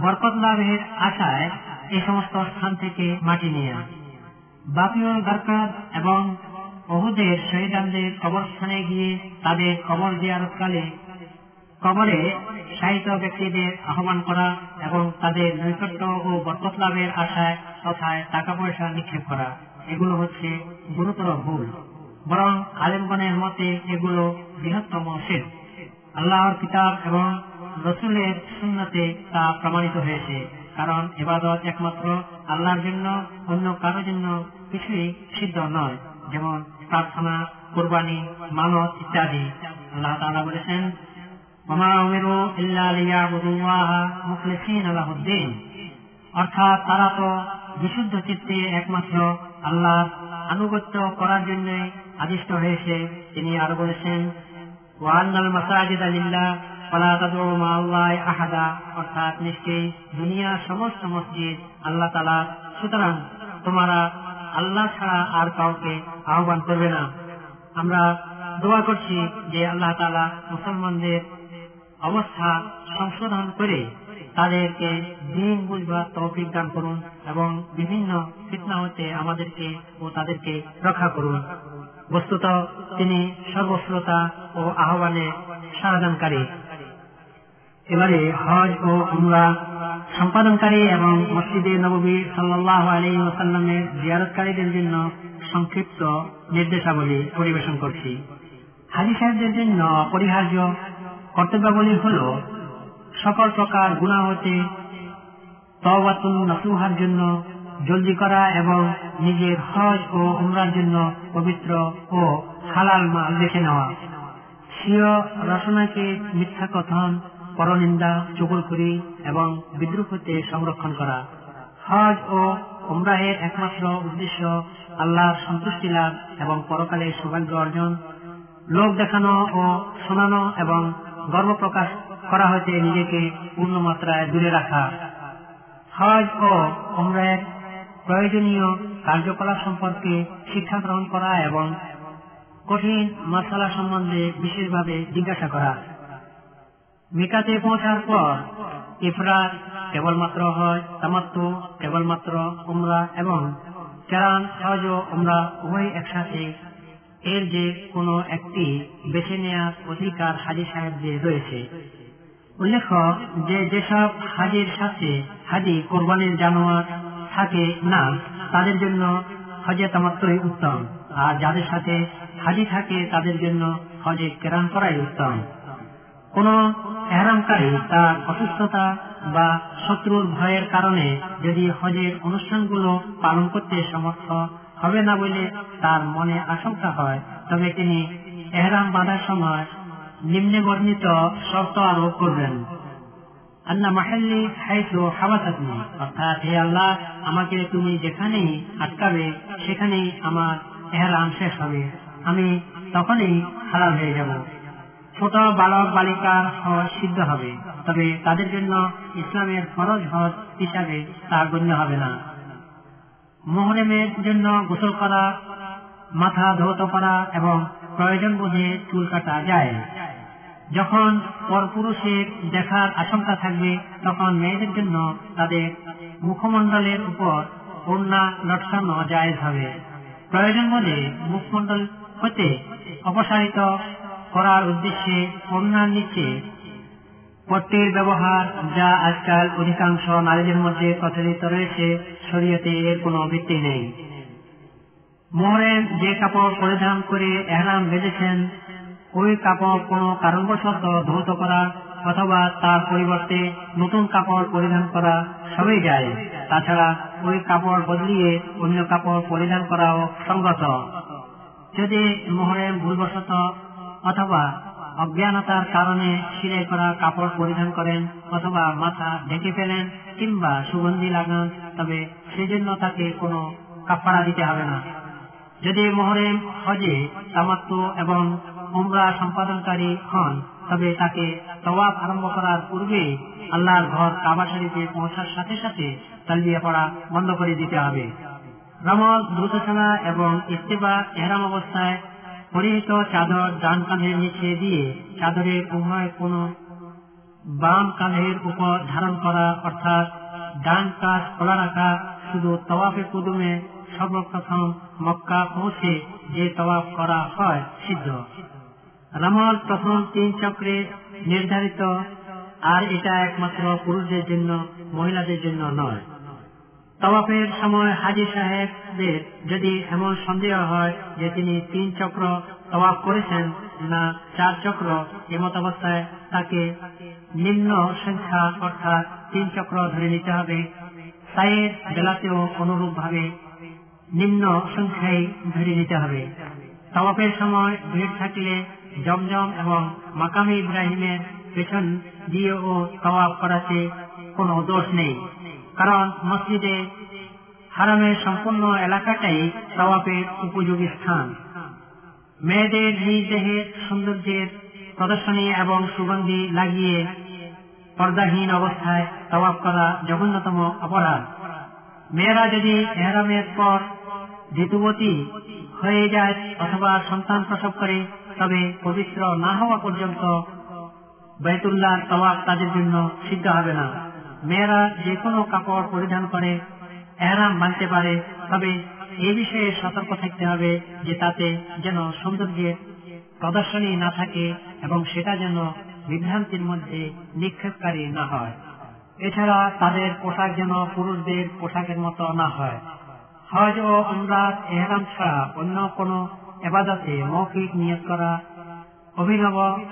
[SPEAKER 3] বরকত লাভের আশায় এই সমস্ত স্থান থেকে মাটি নেয়া বাকিউল দরকার এবং অহুদের শহীদানদের কবরস্থানে গিয়ে তাদের কবর জিয়ারতকালে কবরে সাহিত্য ব্যক্তিদের আহ্বান করা এবং তাদের নৈকট্য ও বরকত লাভের আশায় তথায় টাকা পয়সা নিক্ষেপ করা, এগুলো হচ্ছে গুরুতর ভুল। বরং আলেমগণের মতে এগুলো বৃহত্তম শেষ আল্লাহর কিতাব এবং রসুলের সুন্নতে তা প্রমাণিত হয়েছে, কারণ এবাদত একমাত্র আল্লাহর জন্য, অন্য কারোর জন্য কিছুই সিদ্ধ নয়, যেমন প্রার্থনা, কোরবানি, মানত ইত্যাদি। আল্লাহ তাআলা বলেছেন অর্থাৎ তারা তো বিশুদ্ধ চিত্তে একমাত্র আল্লাহ আনুগত্য করার জন্য আদিষ্ট হয়েছে। তিনি আরও বলেছেন আহাদা। অর্থাৎ নিশ্চয়ই দুনিয়ার সমস্ত মসজিদ আল্লাহ তাআলা, সুতরাং তোমরা আল্লাহ ছাড়া আর কাউকে আহ্বান করবে না। আমরা দোয়া করছি যে আল্লাহ তাআলা মুসলমানদের অবস্থা সংশোধন করে তাদেরকে দিন বুঝবার তৌফিক দান করুন এবং বিভিন্ন ফিতনা হতে আমাদেরকে ও তাদেরকে রক্ষা করুন। বস্তুত তিনি সর্বশ্রোতা ও আহ্বানে সারাদানকারী এবারে হজ ও উমরা সম্পাদনকারী এবং মসজিদে নবী সাল্লাহ আলী ওসাল্লামের জিয়ারতকারীদের জন্য সংক্ষিপ্ত নির্দেশাবলী পরিবেশন করছি। হাজি সাহেবদের জন্য অপরিহার্য কর্তব্যাবলী হল সকল প্রকার গুণা হতে তবাতুল নসুহার জন্য জলদি করা এবং নিজের হজ ও উমরার জন্য পবিত্র ও হালাল মাল দেখে নেওয়া। স্বীয় রচনাকে মিথ্যা কথন পরনিন্দা, চুগলখুরি এবং বিদ্রুপ হতে সংরক্ষণ করা। হজ ও উমরাহের একমাত্র উদ্দেশ্য আল্লাহর সন্তুষ্টি লাভ এবং পরকালে সৌভাগ্য অর্জন। লোক দেখানো ও শোনানো এবং গর্ব প্রকাশ করা হতে নিজেকে পূর্ণ মাত্রায় দূরে রাখা। হজ ও উমরাহের প্রয়োজনীয় কার্যকলাপ সম্পর্কে শিক্ষা গ্রহণ করা এবং কঠিন মশলা সম্বন্ধে বিশেষভাবে জিজ্ঞাসা করা। মিকাতে পৌঁছার পর ইফরাত কেবলমাত্র হয় তামাত্ম কেবলমাত্র উমরা এবং চারান হজ উমরা উভয় একসাথে। এর যে কোনো একটি বেছে নেওয়ার অধিকার হাজি সাহেবদের রয়েছে। উল্লেখ্য যে যেসব হাজির সাথে হাজি কোরবানির জানোয়ার থাকে না, তাদের জন্য হজে তামাত্রই উত্তম। আর যাদের সাথে হাজি থাকে, তাদের জন্য হজে কেরান করাই উত্তম। কোন এহরামকারী তার অসুস্থতা বা শত্রুর ভয়ের কারণে যদি হজের অনুষ্ঠানগুলো পালন করতে সমর্থ হবে না বলে তার মনে আশঙ্কা হয়, তবে তিনি এহরাম বাঁধার সময় নিম্নে বর্ণিত শর্ত আরোপ করবেন। আল্লাহ মাহাল্লি হাইসু হাবাতাতনি অর্থাৎ হে আল্লাহ, আমাকে তুমি যেখানেই আটকাবে সেখানেই আমার এহরাম শেষ হবে। আমি তখনই হারাম হয়ে যাব। ছোট বালক বালিকার হজ সিদ্ধ হবে। তবে তাদের জন্য ইসলামের ফরজ হজ হিসাবে তা গণ্য হবে না। মোহরেমের জন্য গোসল করা, মাথা ধৌত করা এবং প্রয়োজন বোধে চুল কাটা যায়। যখন পরপুরুষের দেখার আশঙ্কা থাকবে, তখন মেয়েদের জন্য তাদের মুখমণ্ডলের উপর ওড়না লটকানো জায়েজ হবে। প্রয়োজন বোধে মুখমণ্ডল হতে অপসারিত করার উদ্দেশ্যে ওড়নার নিচে পট্টির ব্যবহার যা আজকাল অধিকাংশ নারীদের মধ্যে প্রচলিত রয়েছে, শরীয়তে এর কোনো ভিত্তি নেই। মোহরেন যে কাপড় পরিধান করে এহরাম বেঁধেছেন, ওই কাপড় কোনো কারণবশত ধৌত করা অথবা তার পরিবর্তে নতুন কাপড় পরিধান করা সবই যায়। তাছাড়া ওই কাপড় বদলিয়ে অন্য কাপড় পরিধান করাও সঙ্গত যদি মোহরেম ভুলবশত অথবা অজ্ঞানতার কারণে সিলাই করা কাপড় পরিধান করেন অথবা মাথা ঢেকে ফেলেন কিংবা সুগন্ধি লাগান, তবে সেজন্য তাকে কোনো কাপড়া দিতে হবে না। যদি মোহরেম, হজে, তামাত্ম এবং উমরা সম্পাদনকারী হন, তবে তাকে তওয়াব আরম্ভ করার পূর্বে আল্লাহর ঘর কাবা শরীফে পৌঁছার সাথে সাথে তালবিয়া পড়া বন্ধ করে দিতে হবে। রমল দ্রুতছানা এবং ইস্তেফা এহরাম অবস্থায় পরিহিত চাদর ডান কাঁধের নিচে দিয়ে চাদরের উভয় কোন বাম কাঁধের উপর ধারণ করা, অর্থাৎ ডান কাজ খোলা রাখা, শুধু তওয়াফে কুদুমে সর্বপ্রথম মক্কা পৌঁছে যে তওয়াফ করা হয় সিদ্ধ। রামল প্রথম তিন চক্রে নির্ধারিত, আর এটা একমাত্র পুরুষদের জন্য, মহিলাদের জন্য নয়। তওয়াফের সময় হাজি সাহেবদের যদি এমন সন্দেহ হয় যে তিনি তিন চক্র তওয়াফ করেছেন না চার চক্র, এমত অবস্থায় তাকে নিম্ন সংখ্যা অর্থাৎ তিন চক্র ধরে নিতে হবে। সাইয়ের বেলাতেও অনুরূপ ভাবে নিম্ন সংখ্যায় ধরে নিতে হবে। তওয়াফের সময় ভিড় থাকলে জমজম এবং মাকামি ইব্রাহিমের পেছন দিয়েও তওয়াফ করাতে কোনো দোষ নেই। কারণ মসজিদে হারামের সম্পূর্ণ এলাকাটাই তওয়াফের উপযোগী স্থান। মেয়েদের নিজ দেহের সৌন্দর্যের প্রদর্শনী এবং সুগন্ধি লাগিয়ে পর্দাহীন অবস্থায় তওয়াফ করা জঘন্যতম অপরাধ। মেয়েরা যদি এহরামের পর ঋতুবতী হয়ে যায় অথবা সন্তান প্রসব করে, তবে পবিত্র না হওয়া পর্যন্ত বেতুল্লাহ তওয়াফ তাদের জন্য সিদ্ধ হবে না। মেয়েরা যে কোনো কাপড় পরিধান করে এহরাম মানতে পারে, তবে এই বিষয়ে সতর্ক থাকতে হবে যে তাতে যেন সৌন্দর্যের প্রদর্শনী না থাকে এবং সেটা যেন বিভ্রান্তির মধ্যে নিক্ষেপকারী না হয়। এছাড়া তাদের পোশাক যেন পুরুষদের পোশাকের মতো না হয়। হজ ও উমরাত এহরাম ছাড়া অন্য কোনো এবাদতে মৌখিক নিয়োগ করা অভিনব,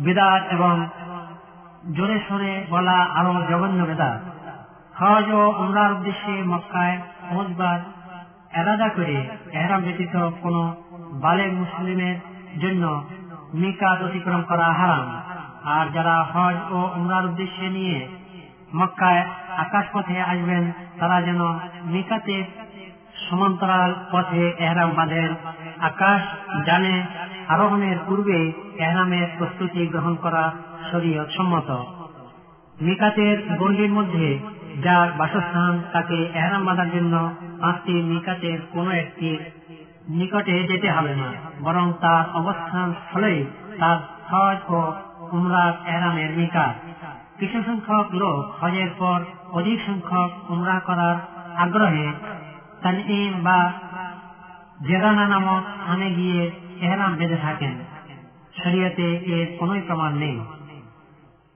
[SPEAKER 3] বেদাত এবং জোরে সরে বলা আরও জঘন্য বেদাত হজ ও উমরার উদ্দেশ্যে মক্কায় পৌঁছবার এরাদা করে এহরাম ব্যতীত কোন বালের মুসলিমের জন্য মিকাত অতিক্রম করা হারাম। আর যারা হজ ও উমরার উদ্দেশ্যে নিয়ে মক্কায় আকাশ পথে আসবেন, তারা যেন মিকাতে সমান্তরাল পথে এহরাম বাঁধেন। আকাশ জানে আরোহণের পূর্বে এহরামের প্রস্তুতি গ্রহণ করা শরীয়ত সম্মত। মিকাতের গণ্ডির মধ্যে যার বাসস্থান তাকে এহরাম বাঁধার জন্য পাঁচটি মিকাতের কোন একটির নিকটে যেতে হবে না, বরং তার অবস্থান স্থলেই তার হজ ও উমরার এহরামের মিকাত। কিছু সংখ্যক লোক হজের পর অধিক সংখ্যক উমরা করার আগ্রহে তানইম বা জেরানা নামক স্থানে গিয়ে এহরাম বেঁধে থাকেন। শরীয়তে এর কোন প্রমাণ নেই।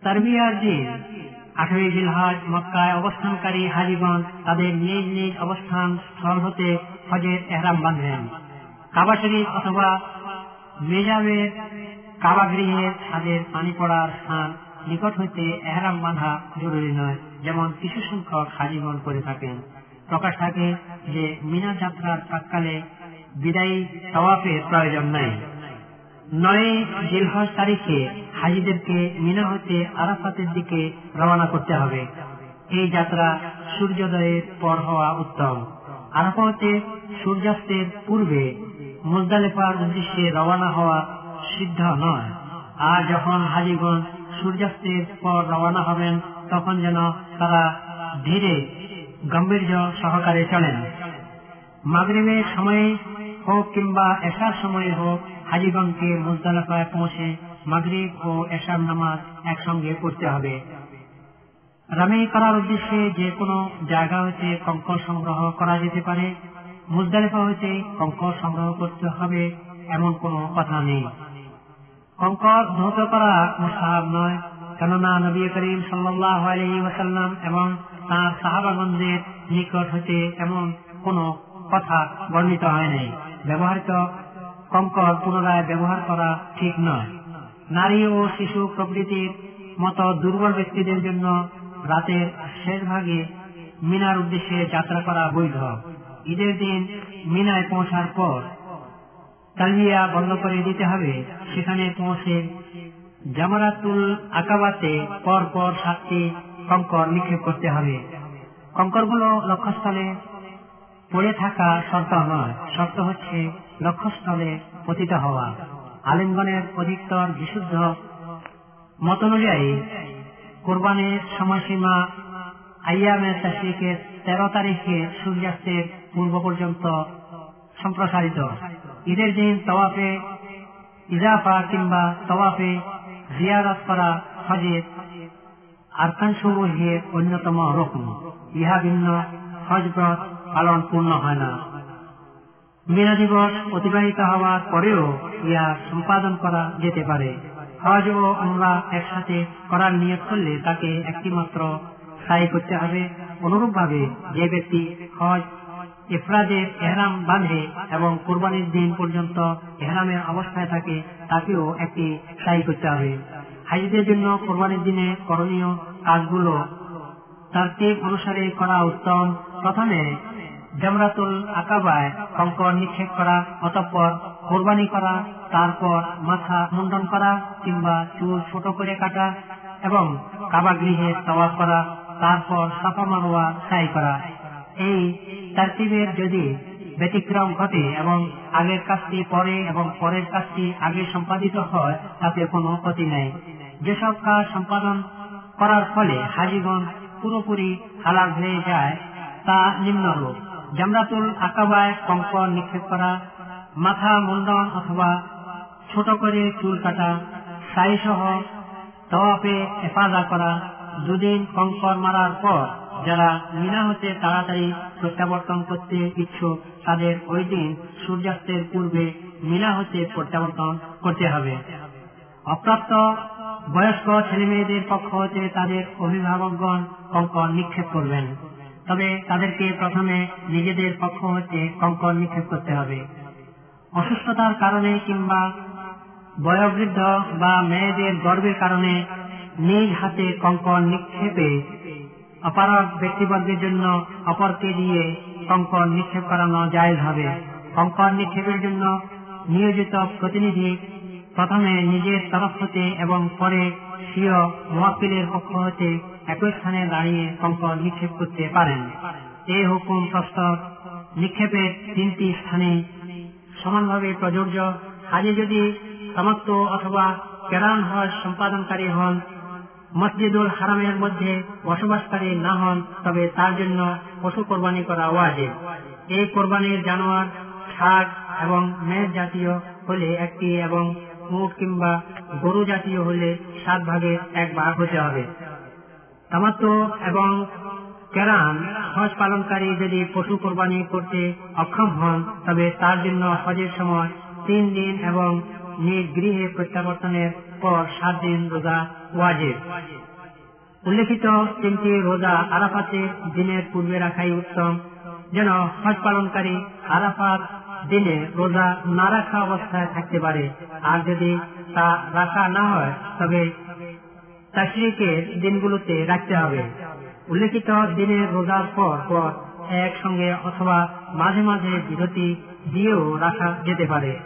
[SPEAKER 3] তারবিয়ার দিন আঠেরোই জিলহাজ মক্কায় অবস্থানকারী হাজিগণ তাদের নিজ নিজ অবস্থান স্থল হতে হজের এহরাম বাঁধেন কাবা শরীফ অথবা মেজাবের কাবা গৃহের ছাদের পানি পড়ার স্থান নিকট হইতে এহরাম বাঁধা জরুরি নয়, যেমন কিছু সংখ্যক হাজিগণ করে থাকেন। প্রকাশ থাকে যে মিনা যাত্রার প্রাককালে বিদায়ী তওয়াফের প্রয়োজন নাই। নয় জিলহজ তারিখে হাজিদেরকে মিনা হতে আরাফাতের দিকে রওনা করতে হবে। এই যাত্রা সূর্যোদয়ের পর হওয়া উত্তম। আরাফাতে সূর্যাস্তের পূর্বে মুজদালেফার উদ্দেশ্যে রওনা হওয়া সিদ্ধ নয়। আর যখন হাজিগঞ্জ সূর্যাস্তের পর রওনা হবেন, তখন যেন তারা ধীরে গম্ভীর্য সহকারে চলেন। মাগরিবের সময়ে হোক কিংবা এশার সময়ে হোক হাজিগঞ্জকে মুজদালাফায় পৌঁছে মাগরিব ও এশার নামাজ একসঙ্গে পড়তে হবে। রামি করার উদ্দেশ্যে যে কোনো জায়গা হতে কঙ্কর সংগ্রহ করা যেতে পারে। মুজদালিফা হতে কঙ্কর সংগ্রহ করতে হবে এমন কোনো কথা নেই। কঙ্কর ধৌত করা মুসাহাব নয়, কেননা নবী করিম সাল্লাহ এবং তাঁর সাহাবাগঞ্জের নিকট হতে এমন কোনো কথা বর্ণিত হয় নাই। ব্যবহৃত কঙ্কর পুনরায় ব্যবহার করা ঠিক নয়। নারী ও শিশু প্রকৃতির মতো দুর্বল ব্যক্তিদের জন্য রাতের শেষ ভাগে মিনার উদ্দেশ্যে যাত্রা করা বৈধ। ঈদের দিন মিনায় পৌঁছার পর তালিয়া বন্ধ করে দিতে হবে। সেখানে পৌঁছে জামারাতুল আকাবাতে পর পর সাতটি কঙ্কর নিক্ষেপ করতে হবে। কঙ্করগুলো লক্ষ্যস্থলে পড়ে থাকা শর্ত নয়। শর্ত হচ্ছে লক্ষ্যস্থলে পতিত হওয়া। আলিমগণের অধিকতর বিশুদ্ধ মত অনুযায়ী কোরবানের সময়সীমা আইয়ামের তাসিকের তেরো তারিখে সূর্যাস্তের পূর্ব পর্যন্ত সম্প্রসারিত। ঈদের দিন তওয়াফে ইজাফা কিংবা তওয়াফে জিয়ারত করা হজের আরকানসমূহের অন্যতম রকম ইহা ভিন্ন হজব্রত পালন পূর্ণ হয় না। মিনা দিবস অতিবাহিত হওয়ার পরেও ইয়া সম্পাদন করা যেতে পারে। হজ ও আমরা একসাথে করার নিয়ত করলে তাকে একটিমাত্র সাই করতে হবে। অনুরূপভাবে যে ব্যক্তি হজ ইফরাদের এহরাম বাঁধে এবং কোরবানির দিন পর্যন্ত এহরামের অবস্থায় থাকে, তাকেও একটি সাই করতে হবে। হাজিদের জন্য কোরবানির দিনে করণীয় কাজগুলো তার অনুসারে করা উত্তম। প্রথমে জামরাতুল আকাবায় কঙ্কর নিক্ষেপ করা, অতঃপর কোরবানি করা, তারপর মাথা মুন্ডন করা কিংবা চুল ছোট করে কাটা এবং কাবা গৃহে তওয়াফ করা, তারপর সাফা মারোয়া সাই করা। এই তারতিবের যদি ব্যতিক্রম ঘটে এবং আগের কাজটি পরে এবং পরের কাজটি আগে সম্পাদিত হয়, তাতে কোনো ক্ষতি নেই। যেসব কাজ সম্পাদন করার ফলে হাজিগণ পুরোপুরি হালাল হয়ে যায়, তা নিম্নরূপ। জামরাতুল আকাবায় কঙ্কর নিক্ষেপ করা, মাথা মুন্ডন অথবা ছোট করে চুল কাটা সাই সহ তওয়াফে হেফাজা করা দুদিন কঙ্কর মারার পর যারা মিনা হতে তাড়াতাড়ি প্রত্যাবর্তন করতে ইচ্ছুক, তাদের ওই দিন সূর্যাস্তের পূর্বে মিনা হতে প্রত্যাবর্তন করতে হবে। অপ্রাপ্ত বয়স্ক ছেলেমেয়েদের পক্ষ হতে তাদের অভিভাবকগণ কঙ্কর নিক্ষেপ করবেন। তবে তাদেরকে প্রথমে নিজেদের পক্ষ হতে কঙ্কর নিক্ষেপ করতে হবে। অসুস্থতার কারণে কিংবা বয়োবৃদ্ধ বা মেয়েদের গর্বের কারণে নিজ হাতে কঙ্কর নিক্ষেপে অপারক ব্যক্তিবর্গের জন্য অপরকে দিয়ে কঙ্কর নিক্ষেপ করানো জায়জ হবে। কঙ্কর নিক্ষেপের জন্য নিয়োজিত প্রতিনিধি প্রথমে নিজের তরফ হতে এবং পরে স্বীয় মোয়াক্কিলের পক্ষ হতে একই স্থানে দাঁড়িয়ে কঙ্কর নিক্ষেপ করতে পারেন। এই হুকুম প্রস্তাব নিক্ষেপের তিনটি স্থানে সমানভাবে প্রযোজ্য। আজে যদি সমাপ্ত অথবা কেরান হজ সম্পাদনকারী হন, মসজিদুল হারামের মধ্যে বসবাসকারী না হন, তবে তার জন্য পশু কোরবানি করা ওয়াজিব। এই কোরবানির জানোয়ার শাক এবং মেষ জাতীয় হলে একটি এবং উট কিংবা গরু জাতীয় হলে সাত ভাগে এক ভাগ হতে হবে। তামাত্ম এবং কেরান হজ পালনকারী যদি পশু কোরবানি করতে অক্ষম হন, তবে তার জন্য হজের সময় তিন দিন এবং নিজ গৃহে প্রত্যাবর্তনের পর সাত দিন রোজা ওয়াজিব। উল্লেখিত তিনটি রোজা আরাফাতের দিনের পূর্বে রাখাই উত্তম। যেন হজ পালনকারী আরাফাত দিনে রোজা না রাখা অবস্থায় থাকতে পারে। আর যদি তা রাখা না হয়, তবে তাশরিকের দিনগুলোতে রাখতে হবে। উল্লেখিত দিনের রোজার পর পর একসঙ্গে অথবা মাঝে মাঝে বিরতি দিয়েও রাখা যেতে পারে।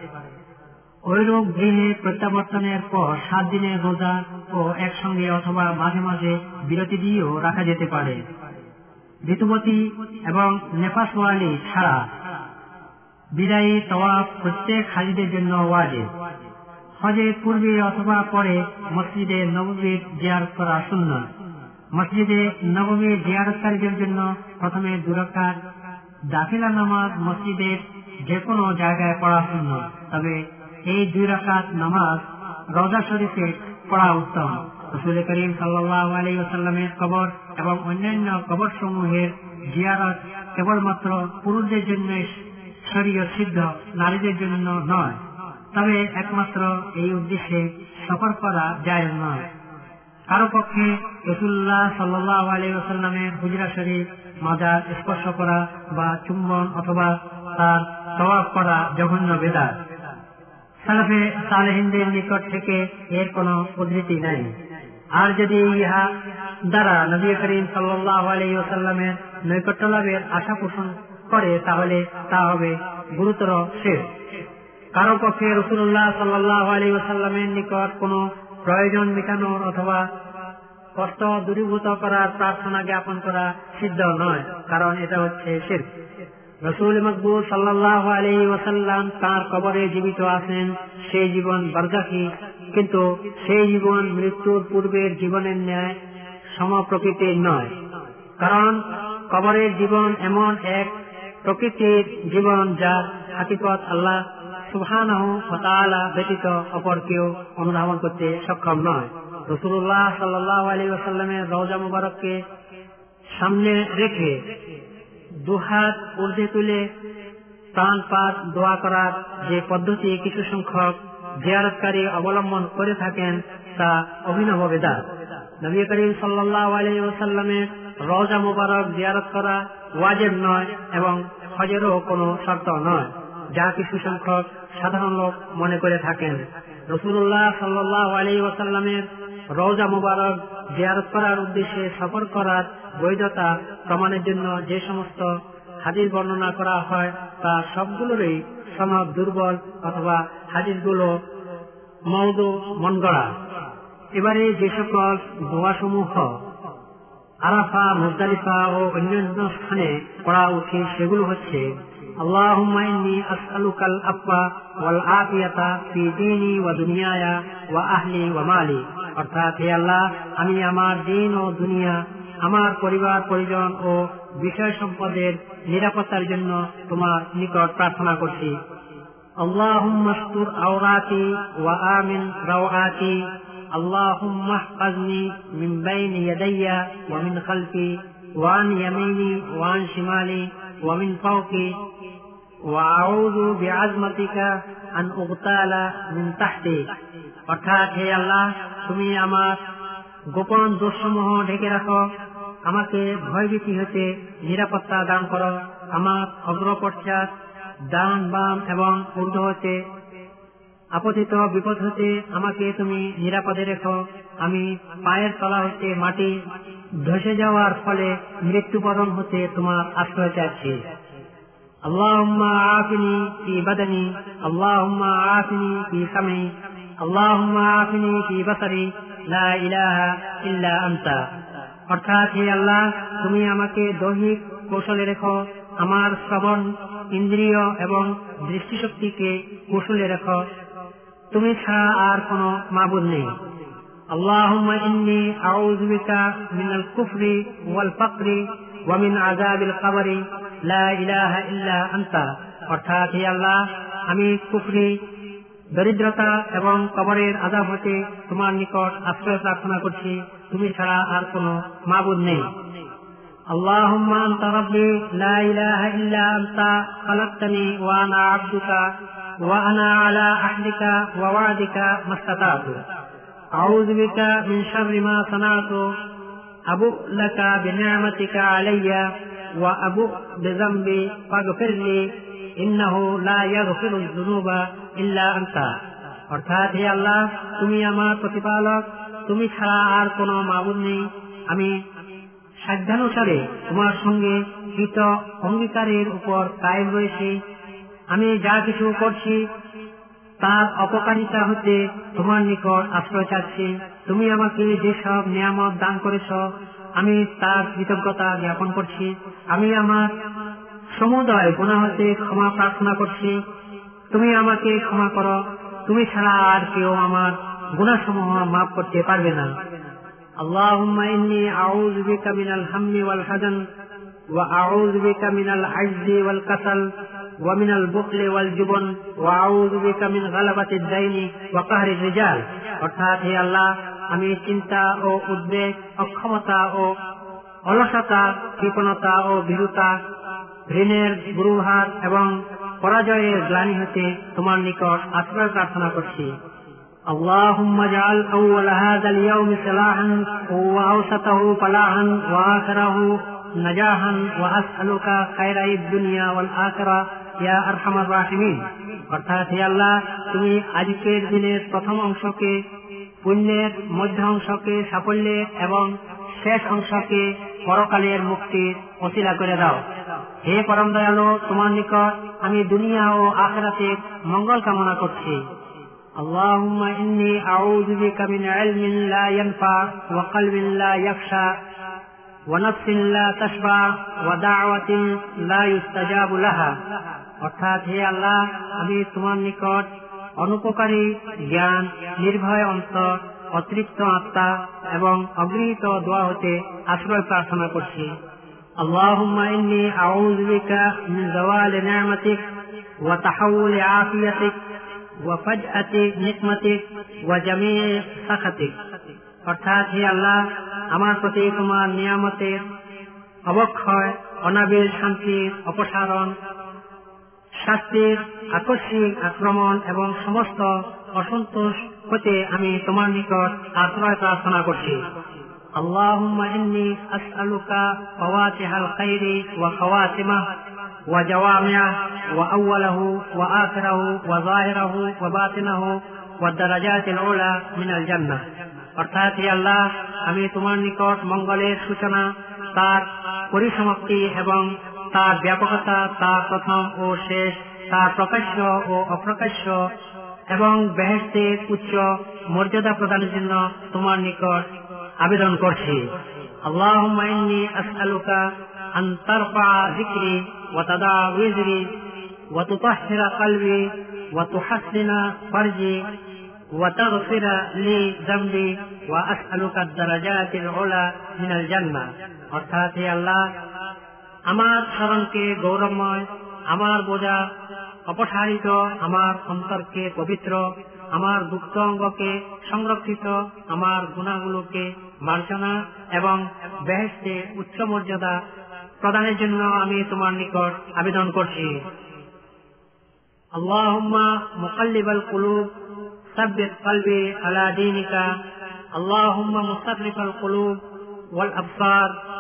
[SPEAKER 3] ঐরূপ গৃহে প্রত্যাবর্তনের পর সাত দিনের রোজা ও একসঙ্গে অথবা মাঝে মাঝে বিরতি দিয়েও রাখা যেতে পারে। ঋতুবতী এবং নেফাসওয়ালি ছাড়া বিদায়ী তওয়াফ প্রত্যেক হাজিদের জন্য ওয়াজিব। হজের পূর্বে অথবা পরে মসজিদে নবমীর জিয়ারত করা শূন্য মসজিদে নবমীর জিয়ারতকারীদের জন্য প্রথমে দুরকার দাখিলা নামাজ মসজিদের যে কোনো জায়গায় পড়া শূন্য তবে এই দুই রাকাত নামাজ রোজা শরীফে পড়া উত্তম। রসুল করিম সাল্লাহ কবর এবং অন্যান্য কবর সমূহের জিয়ারত কেবলমাত্র পুরুষদের জন্য শরীয় সিদ্ধ, নারীদের জন্য নয়। তবে একমাত্র এই উদ্দেশ্যে সফর করা যায় নয়। কারও পক্ষে রসুল্লাহ সাল্লাহ আলী ওসাল্লামের হুজরা শরীফ, মাজার স্পর্শ করা বা চুম্বন অথবা তার তওয়াফ করা জঘন্য বেদার সালাফে সালেহিনদের নিকট থেকে এর কোনো উদ্ধৃতি নাই। আর যদি ইহা দ্বারা নবী করিম সাল্লাহ আলী ওসাল্লামের নৈকট্য লাভের আশা পোষণ করে, তাহলে তা হবে গুরুতর শেষ কারও পক্ষে রসুল্লাহ সাল্লাহ আলী ওসাল্লামের নিকট কোনো প্রয়োজন মেটানোর অথবা কষ্ট দূরীভূত করার প্রার্থনা জ্ঞাপন করা সিদ্ধ নয়, কারণ এটা হচ্ছে শির রসুল মকবুল সাল্লাহ আলী ওসাল্লাম তার কবরে জীবিত আছেন সেই জীবন বরজাকি কিন্তু সেই জীবন মৃত্যুর পূর্বের জীবনের ন্যায় সমপ্রকৃতির নয়, কারণ কবরের জীবন এমন এক প্রকৃতির জীবন যার হাকিকত আল্লাহ সুবহান ব্যতীত অপর কেউ অনুধাবন করতে সক্ষম নয়। রসুল্লাহ সাল্লাহ আলী রওজা মুবারককে সামনে রেখে দুহাত ঊর্ধ্বে তুলে দোয়া করার যে পদ্ধতি কিছু সংখ্যক জিয়ারতকারী অবলম্বন করে থাকেন, তা অভিনব বেদা নবী করিম সাল্লাহ আলী রওজা মুবারক জিয়ারত করা ওয়াজেব নয় এবং হজেরও কোনো শর্ত নয়। যা কিছু সংখ্যক সাধারণ লোক মনে করে থাকেন। রসুল্লাহ সাল্লাহ আলী ওসাল্লামের রওজা মুবারক জিয়ারত করার উদ্দেশ্যে সফর করার বৈধতা প্রমাণের জন্য যে সমস্ত হাদিস বর্ণনা করা হয়, তা সবগুলোরই সনদ দুর্বল অথবা হাদিসগুলো মৌদু মন গড়া এবারে যে সকল দোয়াসমূহ আরাফা, মুজদালিফা ও অন্যান্য স্থানে করা উচিত, সেগুলো হচ্ছে اللهم إني أسألك الأفوى والعافية في ديني ودنياي وأهلي ومالي অর্থাৎ হে আল্লাহ আমি আমার দিন ও দুনিয়া আমার পরিবার পরিজন ও বিষয় সম্পদের নিরাপত্তার জন্য তোমার নিকট প্রার্থনা করছি اللهم استر عوراتي وآمن روعاتي اللهم احفظني من بين يدي ومن خلفي وعن يميني وعن شمالي ومن فوقي ওয়াউযু বিআজমাতিকা আন উগতালা মিন তাহতি। অর্থাৎ হে আল্লাহ, তুমি আমার গোপন দোষসমূহ ঢেকে রাখো। আমাকে ভয়ভীতি হতে নিরাপত্তা দান করো। আমার অগ্রপশ্চাৎ ডান বাম এবং ঊর্ধ্ব হতে আপতিত বিপদ হতে আমাকে তুমি নিরাপদে রেখো। আমি পায়ের তলা হতে মাটি ধসে যাওয়ার ফলে মৃত্যুবরণ হতে তোমার আশ্রয় চাচ্ছি اللهم عافني في بدني اللهم عافني في سمعي اللهم عافني في بصري لا إله إلا أنت অর্থাৎ হে আল্লাহ তুমি আমাকে দৈহিক কৌশলে রেখো আমার শ্রবণ ইন্দ্রিয় এবং দৃষ্টিশক্তিকে কৌশলে রেখো তুমি ছাড়া আর কোনো মাবুদ নেই اللهم إني أعوذ بك من الكفر والفقر ومن عذاب القبر لا إله إلا أنت অর্থাৎ হে আল্লাহ আমি কুফরি দরিদ্রতা এবং কবরের আজাব হতে তোমার নিকট আশ্রয় প্রার্থনা করছি তুমি ছাড়া আর কোনো মাবুদ নেই اللهم أنت ربي لا إله إلا أنت خلقتني وأنا عبدك وأنا على عهدك ووعدك ما استطعت أعوذ بك من شر ما صنعت أبوء لك بنعمتك علي وأبوء بذنبي فاغفر لي إنه لا يغفر الذنوب إلا أنت অর্থাৎ হে আল্লাহ তুমি আমার প্রতিপালক তুমি ছাড়া আর কোনো মাবুদ নেই আমি সাধ্যানুসারে তোমার সঙ্গে কৃত অঙ্গীকারের উপর কায়েম রয়েছে আমি যা কিছু করছি তার অপকারিতা হতে তোমার নিকট আশ্রয় চাচ্ছি তুমি আমাকে যেসব নিয়ামত দান করেছ আমি তার কৃতজ্ঞতা জ্ঞাপন করছি আমি আমার সমুদয় গুণা হতে ক্ষমা প্রার্থনা করছি তুমি আমাকে ক্ষমা করো তুমি ছাড়া আর কেউ আমার গুণাসমূহ মাফ করতে পারবে না اللهم إني أعوذ بك من الهم والحزن وأعوذ بك من العجز والكسل ومن البخل والجبن وأعوذ بك من غلبة الدين وقهر الرجال অর্থাৎ হে আল্লাহ আমি চিন্তা ও উদ্বেগ অক্ষমতা ও অলসতা কৃপণতা ও ভীরুতা ঋণের গুরুভার এবং পরাজয়ের গ্লানি হতে তোমার নিকট আশ্রয় প্রার্থনা করছি اللهم اجعل أول هذا اليوم صلاحا وأوسطه فلاحا وآخره نجاحا وأسألك خير الدنيا والآخرة يا أرحم الراحمين অর্থাৎ হে আল্লাহ তুমি আজকের দিনের প্রথম অংশকে পুণ্যের মধ্য অংশকে সাফল্যের এবং শেষ অংশকে পরকালের মুক্তির অশিলা করে দাও হে পরম দয়ালু তোমার নিকট আমি দুনিয়া ও আখরাতের মঙ্গল কামনা করছি اللهم إني أعوذ بك من علم لا ينفع وقلب لا يخشى ونفس لا تشبع ودعوة لا يستجاب لها অর্থাৎ হে আল্লাহ আমি তোমার নিকট অনুপকারী জ্ঞান নির্ভয় অন্তর অতৃপ্ত আত্মা এবং অগৃহীত দোয়া হতে আশ্রয় প্রার্থনা করছি اللهم إني أعوذ بك من زوال نعمتك وتحول عافيتك وفجأة نقمتك وجميع سخطك অর্থাৎ হে আল্লাহ আমার প্রতি তোমার নিয়ামতের অবক্ষয় অনাবিল শান্তির অপসারণ শাস্তির আকস্মিক আক্রমণ এবং সমস্ত অসন্তোষ হতে আমি তোমার নিকট আশ্রয় প্রার্থনা করছি اللهم إني أسألك فواتح الخير وخواتمه وجوامعه وأوله وآخره وظاهره وباطنه والدرجات العلى من الجنة অর্থাৎ হে আল্লাহ আমি তোমার নিকট মঙ্গলের সূচনা তার পরিসমাপ্তি এবং তার ব্যাপকতা তার প্রথম ও শেষ তার প্রকাশ্য ও অপ্রকাশ্য এবং বেহেস্তের উচ্চ মর্যাদা প্রদানের জন্য তোমার নিকট আবেদন করছি اللهم إني أسألك أن ترفع ذكري وتضع وزري وتطهر قلبي وتحسن فرجي وتغفر لي ذنبي وأسألك الدرجات العلى من الجنة অর্থাৎ হে আল্লাহ আমার স্মরণকে গৌরবময়, আমার বোঝা অপসারিত, আমার অন্তরকে পবিত্র, আমার দুঃখ অঙ্গকে সংরক্ষিত, আমার গুণাগুলোকে মার্জনা এবং বেহেস্তে উচ্চ মর্যাদা প্রদানের জন্য আমি তোমার নিকট আবেদন করছি। আল্লাহুম্মা মুকাল্লিবাল কুলুব সাব্বিত কলবি আলা দীনিকা। আল্লাহুম্মা মুসাররিফাল কুলুব ওয়াল আফসার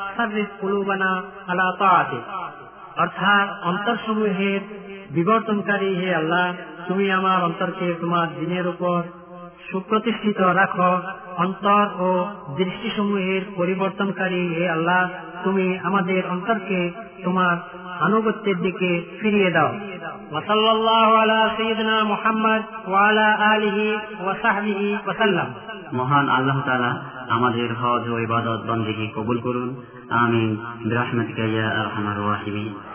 [SPEAKER 3] قلوبنا على طاعتك অর্থাৎ অন্তরসমূহের বিবর্তনকারী হে আল্লাহ তুমি আমার অন্তরকে তোমার দিনের উপর সুপ্রতিষ্ঠিত রাখো অন্তর ও দৃষ্টিসমূহের পরিবর্তনকারী হে আল্লাহ তুমি আমাদের অন্তরকে তোমার আনুগত্যের দিকে ফিরিয়ে দাও ওয়াসাল্লাল্লাহু আলা সাইয়্যিদিনা মুহাম্মদ ওয়া আলা আলিহি ওয়া সাহবিহি ওয়া সাল্লাম
[SPEAKER 2] মহান আল্লাহ তাআলা আমাদের হজ ও ইবাদত বন্দেগী কবুল করুন। আমিন। রাহমতিকা ইয়া আরহামার রাহিমিন।